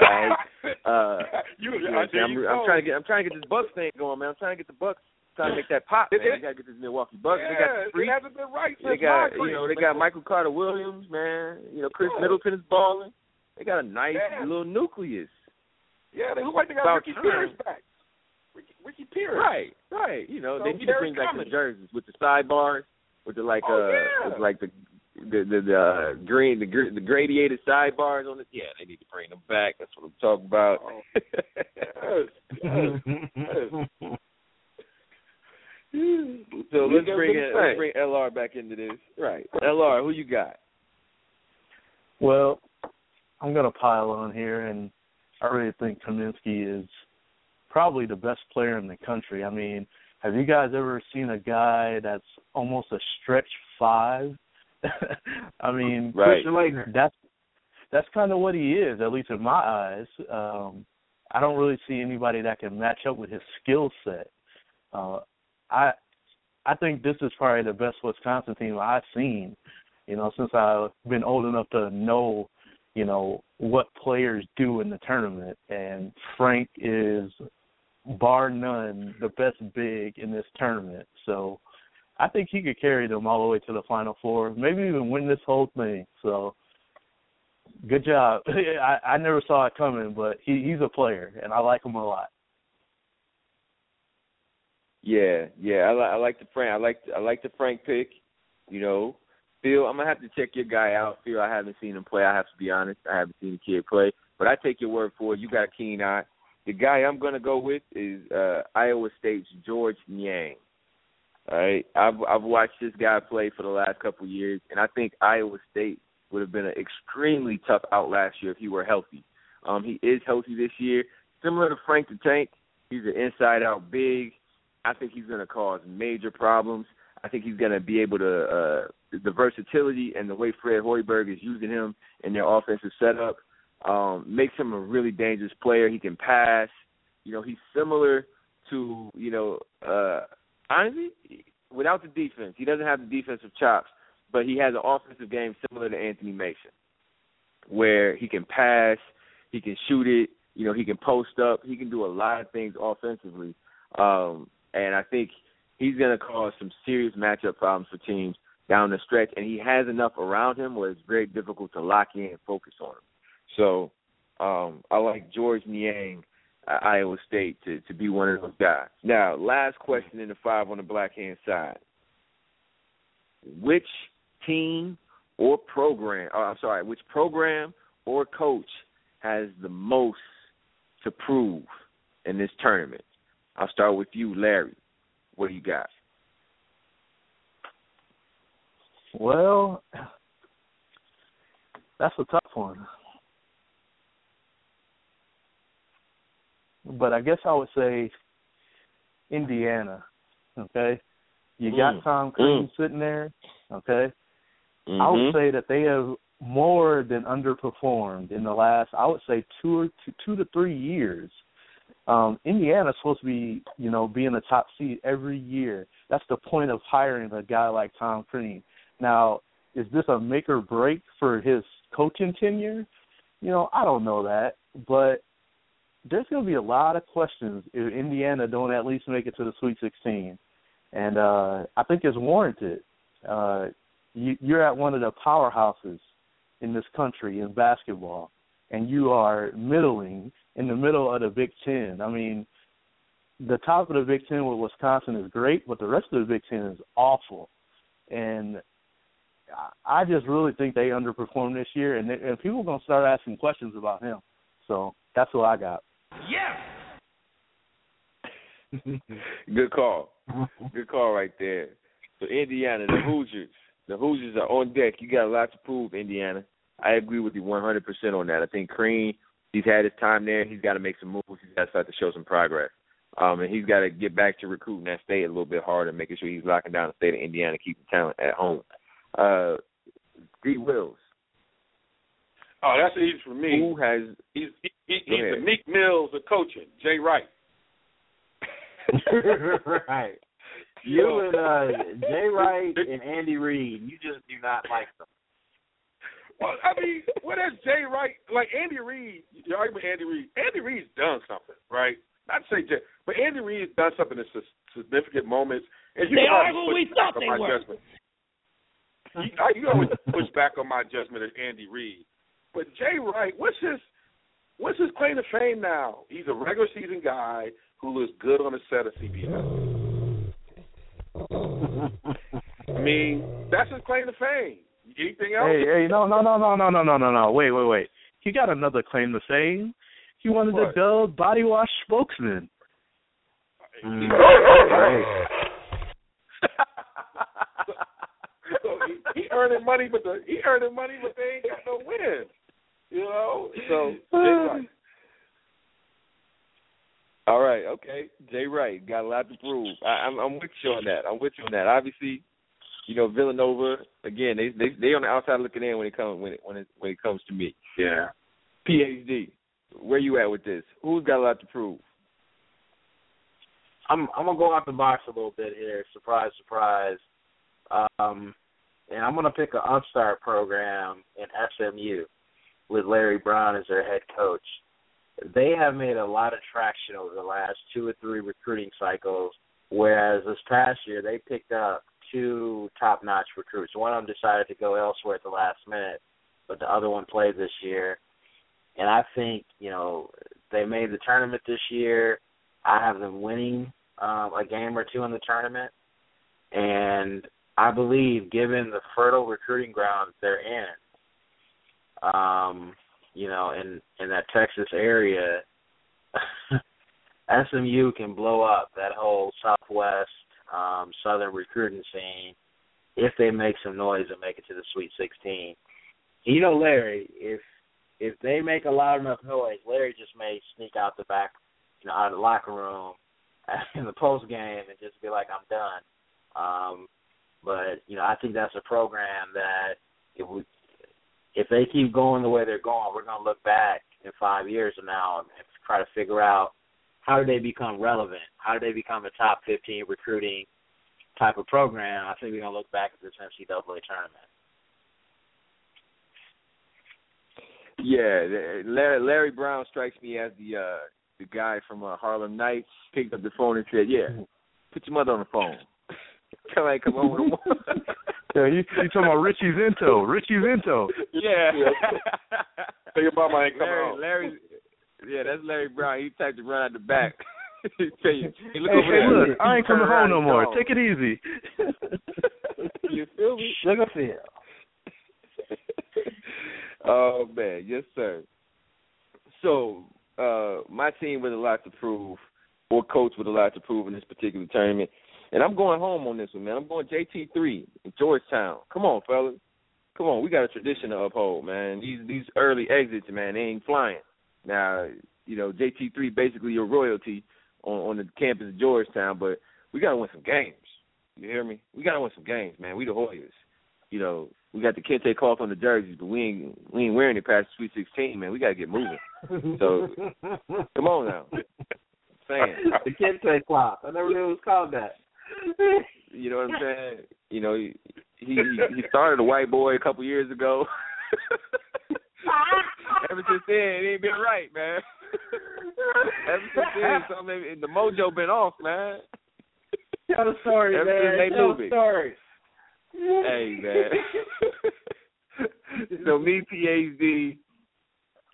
Right? [laughs] uh, you, you know, I'm, I'm trying to get I'm trying to get this Bucks thing going, man. I'm trying to get the Bucks trying to make that pop, man. They gotta get this Milwaukee Bucks. Yeah, they got the freak. it hasn't been right They got you know they got Michael Carter Williams, man. You know Khris Yeah. Middleton is balling. They got a nice Yeah. little nucleus. Yeah, they look like they got About Ricky time. Pierce back. Ricky, Ricky Pierce. Right, right. You know So they need to bring back Cummings. some jerseys with the sidebars, with the like Oh, uh, yeah. with like the the the, the uh, green the gr- the gradiated sidebars on it. Yeah, they need to bring them back. That's what I'm talking about. [laughs] Yes, yes, yes. So let's bring what it, let's bring LR back into this. Right, LR, who you got? Well, I'm going to pile on here, and I really think Kaminsky is probably the best player in the country. I mean, have you guys ever seen a guy that's almost a stretch five? [laughs] I mean, Right. That's that's kind of what he is, at least in my eyes. Um, I don't really see anybody that can match up with his skill set. Uh, I I think this is probably the best Wisconsin team I've seen. You know, since I've been old enough to know, you know, what players do in the tournament, and Frank is bar none the best big in this tournament. So I think he could carry them all the way to the final four, maybe even win this whole thing. So good job. [laughs] I, I never saw it coming, but he, he's a player, and I like him a lot. Yeah, yeah, I, li- I like the Frank. I like I like the Frank pick. You know, Phil, I'm gonna have to check your guy out. Phil, I haven't seen him play. I have to be honest. I haven't seen the kid play, but I take your word for it. You got a keen eye. The guy I'm gonna go with is uh Iowa State's Georges Niang. All right, I've I've watched this guy play for the last couple of years, and I think Iowa State would have been an extremely tough out last year if he were healthy. Um, he is healthy this year, similar to Frank the Tank. He's an inside out big. I think he's going to cause major problems. I think he's going to be able to uh, the versatility and the way Fred Hoiberg is using him in their offensive setup um, makes him a really dangerous player. He can pass. You know, he's similar to you know uh, honestly without the defense. He doesn't have the defensive chops, but he has an offensive game similar to Anthony Mason, where he can pass, he can shoot it. You know, he can post up. He can do a lot of things offensively. Um, and I think he's going to cause some serious matchup problems for teams down the stretch. And he has enough around him where it's very difficult to lock in and focus on him. So um, I like Georges Niang, uh, Iowa State, to to be one of those guys. Now, last question in the five on the black hand side. which team or program, oh, I'm sorry, which program or coach has the most to prove in this tournament? I'll start with you, Larry. What do you got? Well, that's a tough one. But I guess I would say Indiana. Okay, you got Mm. Tom Crean Mm. sitting there. Okay, I Mhm. would say that they have more than underperformed in the last. I would say two or two, two to three years. Um, Indiana's supposed to be, you know, being the top seed every year. That's the point of hiring a guy like Tom Crean. Now, is this a make or break for his coaching tenure? You know, I don't know that, but there's going to be a lot of questions if Indiana don't at least make it to the Sweet 16, and uh, I think it's warranted. Uh, you, you're at one of the powerhouses in this country in basketball, and you are middling in the middle of the Big Ten. I mean, the top of the Big Ten with Wisconsin is great, but the rest of the Big Ten is awful, and I just really think they underperformed this year, and, they, and people are going to start asking questions about him. So that's what I got. Yeah [laughs] Good call. Good call right there. So Indiana, the Hoosiers, the Hoosiers are on deck. You got a lot to prove, Indiana. I agree with you 100% on that. I think Crean, he's had his time there. He's got to make some moves. He's got to start to show some progress. Um, and he's got to get back to recruiting that state a little bit harder, making sure he's locking down the state of Indiana, keeping talent at home. Uh, Greet Wills. Oh, that's easy for me. Who has He's he, he, Go he's the ahead. Meek Mills of coaching. Jay Wright. [laughs] right. You and uh, Jay Wright [laughs] and Andy Reid, you just do not like them. Well, I mean, what has Jay Wright like Andy Reid? You argue with Andy Reid. Andy Reid's done something, right? Not to say Jay, but Andy Reid's done something in s- significant moments. And you They can are who we thought they were. Judgment. You, I- you always [laughs] push back on my judgment of Andy Reid, but Jay Wright, what's his what's his claim to fame now? He's a regular season guy who looks good on the set of CBS. [laughs] I mean, that's his claim to fame. Anything else? Hey, hey, no, no, no, no, no, no, no, no, no. Wait, wait, wait. He got another claim to fame. He wanted What? the Dove Body Wash spokesman. so [laughs] he, he earning money, but the he earning money, but they ain't got no wins. You know, so Jay Wright. All right, okay. Jay Wright got a lot to prove. I, I'm, I'm with you on that. I'm with you on that. Obviously, you know Villanova again. They they they on the outside looking in when it comes when it when it when it comes to me. Yeah. PhD, where you at with this? Who's got a lot to prove? I'm I'm gonna go out the box a little bit here. Surprise, surprise. Um, and I'm gonna pick an upstart program in SMU with Larry Brown as their head coach. They have made a lot of traction over the last two or three recruiting cycles. Whereas this past year they picked up two top-notch recruits. One of them decided to go elsewhere at the last minute, but the other one played this year. And I think you know they made the tournament this year. I have them winning um, a game or two in the tournament, and I believe, given the fertile recruiting grounds they're in, um, you know, in in that Texas area, [laughs] SMU can blow up that whole Southwest um, Southern recruiting scene if they make some noise and make it to the Sweet 16. You know, Larry, if if they make a loud enough noise, Larry just may sneak out the back, you know, out of the locker room [laughs] in the post game and just be like, "I'm done." Um, but you know, I think that's a program that if we if they keep going the way they're going, we're going to look back in five years from now and try to figure out how do they become relevant? How do they become a top 15 recruiting type of program? I think we're going to look back at this NCAA tournament. Yeah, Larry, Larry Brown strikes me as the uh the guy from uh, Harlem Nights. Picked up the phone and said, "Yeah, put your mother on the phone. [laughs] Come on, come on." Yeah, you you talking about Richie Vento? Richie Vento. yeah. Tell your mama ain't coming Larry, home. Larry, yeah, that's Larry Brown. He typed to run out the back. [laughs] He tell you, hey, look Hey, over hey, there. look, I ain't coming home no more. Take it easy. [laughs] you feel me? Sugar Phil. [laughs] oh man, yes sir. So uh my team with a lot to prove, or coach with a lot to prove in this particular tournament. And I'm going home on this one, man. I'm going JT three in Georgetown. Come on, fellas. Come on, we got a tradition to uphold, man. These these early exits, man, they ain't flying. Now, you know, JT three basically your royalty on, on the campus of Georgetown, but we gotta win some games. You hear me? We gotta win some games, man. We the Hoyas. You know, we got the Kente cloth on the jerseys, but we ain't we ain't wearing it past Sweet Sixteen, man. We gotta get moving. So [laughs] come on now. saying. the Kente cloth. I never knew it was called that. You know what I'm saying? You know, he he, he started a white boy a couple years ago. [laughs] Ever since then, it ain't been right, man. [laughs] Ever since then, something the mojo been off, man. Tell the story, Ever man. since they Tell moved the it. story. Hey, man. [laughs] so me, PhD,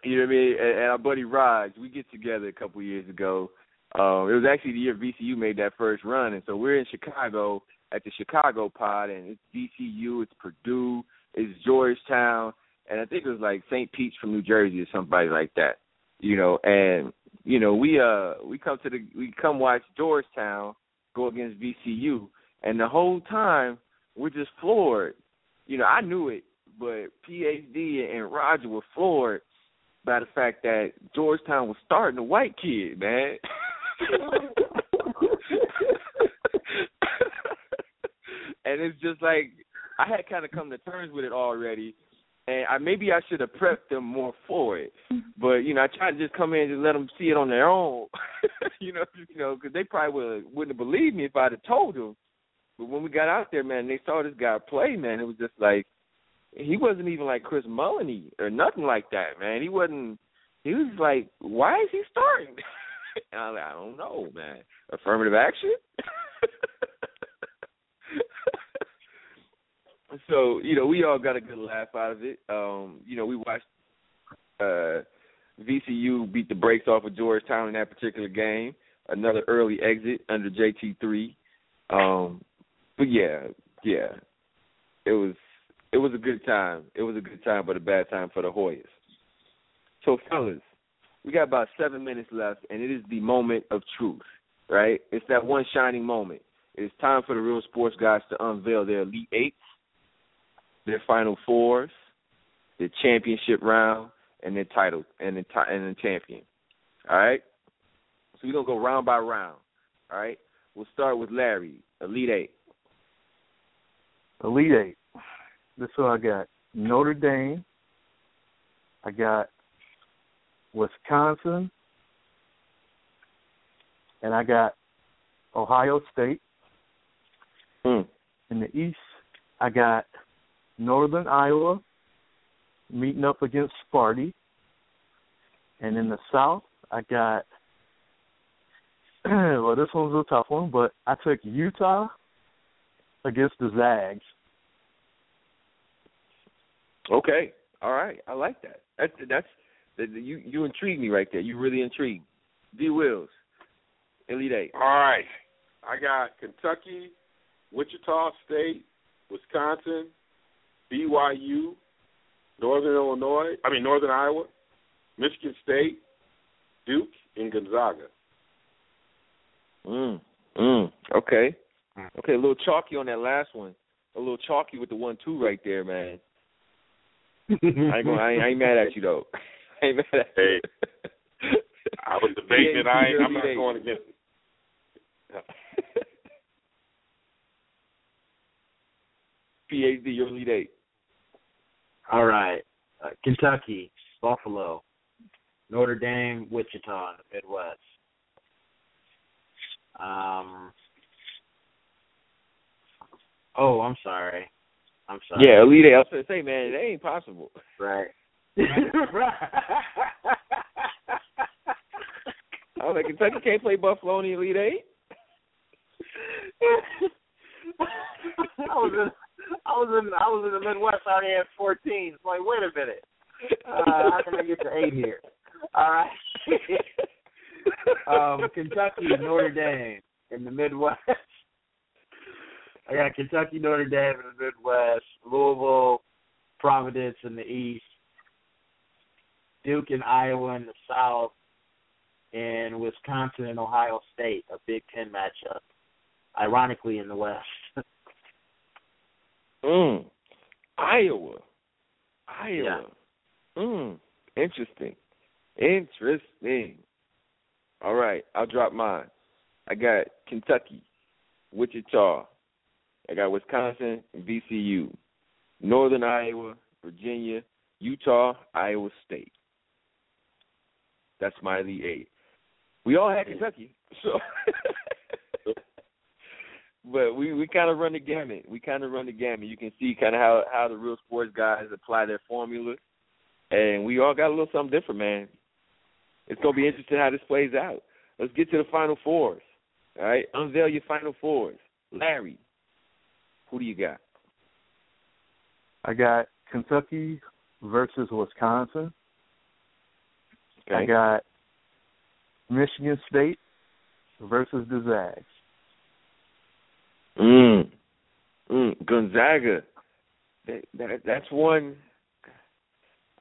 you know what I mean, and, and our buddy Raj, we get together a couple years ago. Um, it was actually the year VCU made that first run, and so we're in Chicago at the Chicago Pod, and it's VCU, it's Purdue, it's Georgetown, and I think it was like St. Pete's from New Jersey or somebody like that, you know. And you know, we uh we come to the we come watch Georgetown go against VCU, and the whole time we're just floored. You know, I knew it, but PhD and Roger were floored by the fact that Georgetown was starting a white kid, man. [laughs] and it's just like I had kind of come to terms with it already, and I maybe I should have prepped them more for it. Mm-hmm. But you know, I tried to just come in and just let them see it on their own. [laughs] you know, you know, because they probably would wouldn't have believed me if I'd have told them. But when we got out there, man, they saw this guy play, man. It was just like he wasn't even like Chris Mulliny or nothing like that, man. He wasn't. He was like, why is he starting? [laughs] and I was like, I don't know, man. Affirmative action. [laughs] so you know, we all got a good laugh out of it. Um, you know, we watched uh, VCU beat the brakes off of Georgetown in that particular game. Another early exit under JT three. Um, but yeah, yeah, it was it was a good time. It was a good time, but a bad time for the Hoyas. So, fellas, we got about seven minutes left, and it is the moment of truth, right? It's that one shining moment. It's time for the real sports guys to unveil their elite eights, their final fours, their championship round, and their title and the and the champion. All right. So we're gonna go round by round. All right. We'll start with Larry, elite eight. Elite Eight. This one I got Notre Dame. I got Wisconsin. And I got Ohio State. Hmm. In the East, I got Northern Iowa meeting up against Sparty. And in the South, I got [clears throat] well, this one's a tough one, but I took Utah against the Zags. Okay. All right. I like that. That's that's that, you you intrigue me right there. You really intrigue. D Wills, Elite Eight. All right. I got Kentucky, Wichita State, Wisconsin, BYU, Northern Illinois, I mean Northern Iowa, Michigan State, Duke, and Gonzaga. Mm. Mm. Okay. Okay. A little chalky on that last one. A little chalky with the one two right there, man. I ain't gonna, I ain't, I ain't mad at you though. [laughs] I ain't mad at you. I was debating [laughs] it. I ain't, I'm not going against it. [laughs] PhD, your Elite Eight. All right. Uh, Kentucky, Buffalo, Notre Dame, Wichita in the Midwest. Um. Oh, I'm sorry. I'm sorry. Yeah, Elite Eight. I was gonna say, man, it ain't possible. Right. right. [laughs] I was like, Kentucky can't play Buffalo in the Elite Eight. I was [laughs] I was in I was in the Midwest I already had fourteen. It's like, wait a minute. Uh, how can I get to eight here? All right. [laughs] um, Kentucky, Notre Dame in the Midwest. [laughs] I got Kentucky, Notre Dame in the Midwest, Louisville, Providence in the East, Duke and Iowa in the South, and Wisconsin and Ohio State, a Big Ten matchup. Ironically, in the West. Mm. Iowa. Iowa. Yeah. Mm. Interesting. Interesting. All right, I'll drop mine. I got Kentucky, Wichita. I got Wisconsin and VCU. Northern Iowa, Virginia, Utah, Iowa State. That's my Elite Eight. We all had Kentucky, so [laughs] but we we kind of run the gamut. We kind of run the gamut. You can see kind of how how the real sports guys apply their formula, and we all got a little something different, man. It's gonna be interesting how this plays out. Let's get to the final fours. All right, unveil your final fours. Larry, who do you got? I got Kentucky versus Wisconsin. Okay. I got Michigan State versus the Zags. Mm. Mm. Gonzaga. That, that that's one.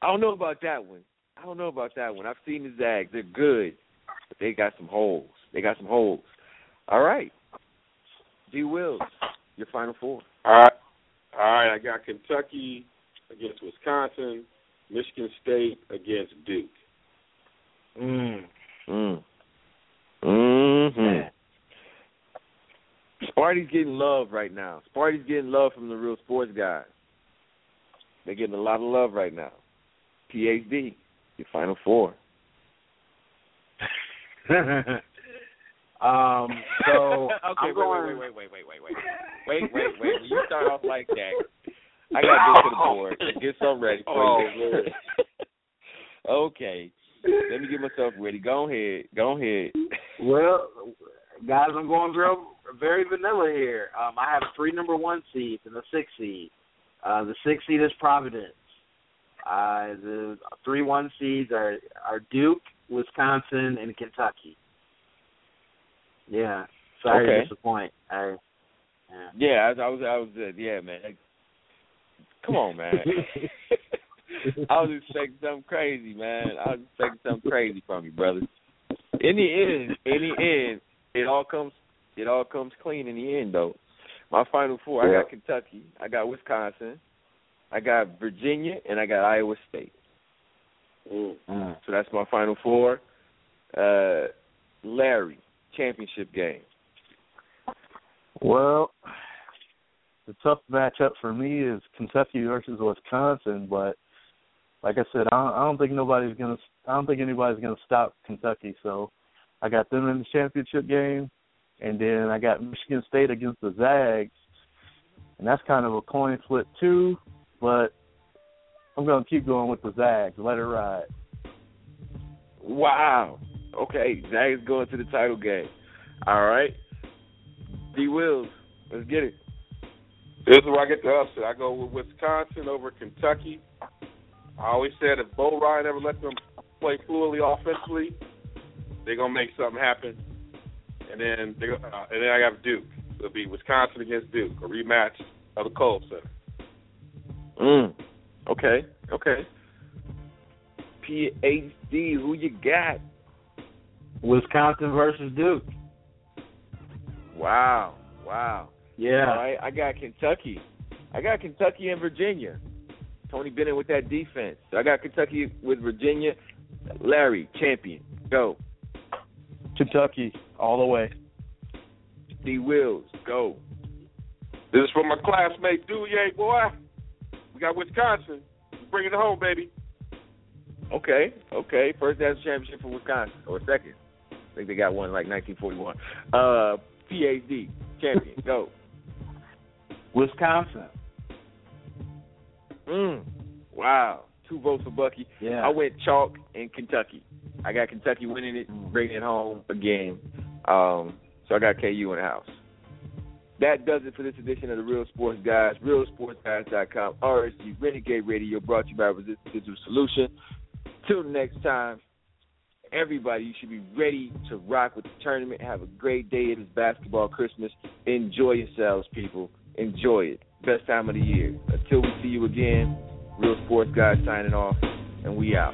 I don't know about that one. I don't know about that one. I've seen the Zags. They're good, but they got some holes. They got some holes. All right. D. Wills, your final four. All right. All right, I got Kentucky against Wisconsin, Michigan State against Duke. Mm. Mm. Mm-hmm. Sparty's getting love right now. Sparty's getting love from the real sports guys. They're getting a lot of love right now. PhD, your final four. [laughs] um. So [laughs] okay, I'm wait, going. wait, wait, wait, wait, wait, wait, wait, wait, wait, wait. When you start off like that, I gotta get to the board. Get something ready for Oh, you. [laughs] okay, let me get myself ready. Go ahead. Go ahead. Well, guys, I'm going real very vanilla here. Um, I have three number one seeds and a six seed. Uh, the six seed is Providence. Uh, the three one seeds are are Duke, Wisconsin, and Kentucky. Yeah, sorry Okay. to disappoint. I, yeah. Yeah, I, I was, I was, uh, yeah, man. Like, come on, man. [laughs] I was expecting something crazy, man. I was expecting something crazy from you, brother. In the end, in the end, it all comes, it all comes clean in the end, though. My final four, I got Kentucky, I got Wisconsin, I got Virginia, and I got Iowa State. Mm. So that's my final four. Uh, Larry, championship game. Well, the tough matchup for me is Kentucky versus Wisconsin, but like I said, I don't, I don't think nobody's gonna. I don't think anybody's gonna stop Kentucky. So I got them in the championship game, and then I got Michigan State against the Zags, and that's kind of a coin flip too. But I'm gonna keep going with the Zags. Let it ride. Wow. Okay, Zags going to the title game. All right. D Wills, let's get it. This is where I get the upset. I go with Wisconsin over Kentucky. I always said if Bo Ryan ever let them play fluidly offensively, they're gonna make something happen. And then they uh, and then I got Duke. It'll be Wisconsin against Duke, a rematch of the Kohl Center. Mm. Okay. Okay. PhD, who you got? Wisconsin versus Duke. Wow. Wow. Yeah. All right. I got Kentucky. I got Kentucky and Virginia. Tony Bennett with that defense. So I got Kentucky with Virginia. Larry, champion. Go. Kentucky all the way. D Wills, go. This is from my classmate Duye, boy. We got Wisconsin. Bring it home, baby. Okay, okay. First national championship for Wisconsin, or second. I think they got one like 1941. Uh, PhD champion. Go. [laughs] Wisconsin. Mm. Wow. Two votes for Bucky. Yeah. I went chalk in Kentucky. I got Kentucky winning it, bringing it home again. Um, so I got KU in the house. That does it for this edition of the Real Sports Guys. RealSportsGuys.com. RSG Renegade Radio brought to you by Resistance Digital Solution. Till next time, everybody, you should be ready to rock with the tournament. Have a great day. It is basketball Christmas. Enjoy yourselves, people. Enjoy it. Best time of the year. Until we see you again, Real Sports Guys signing off, and we out.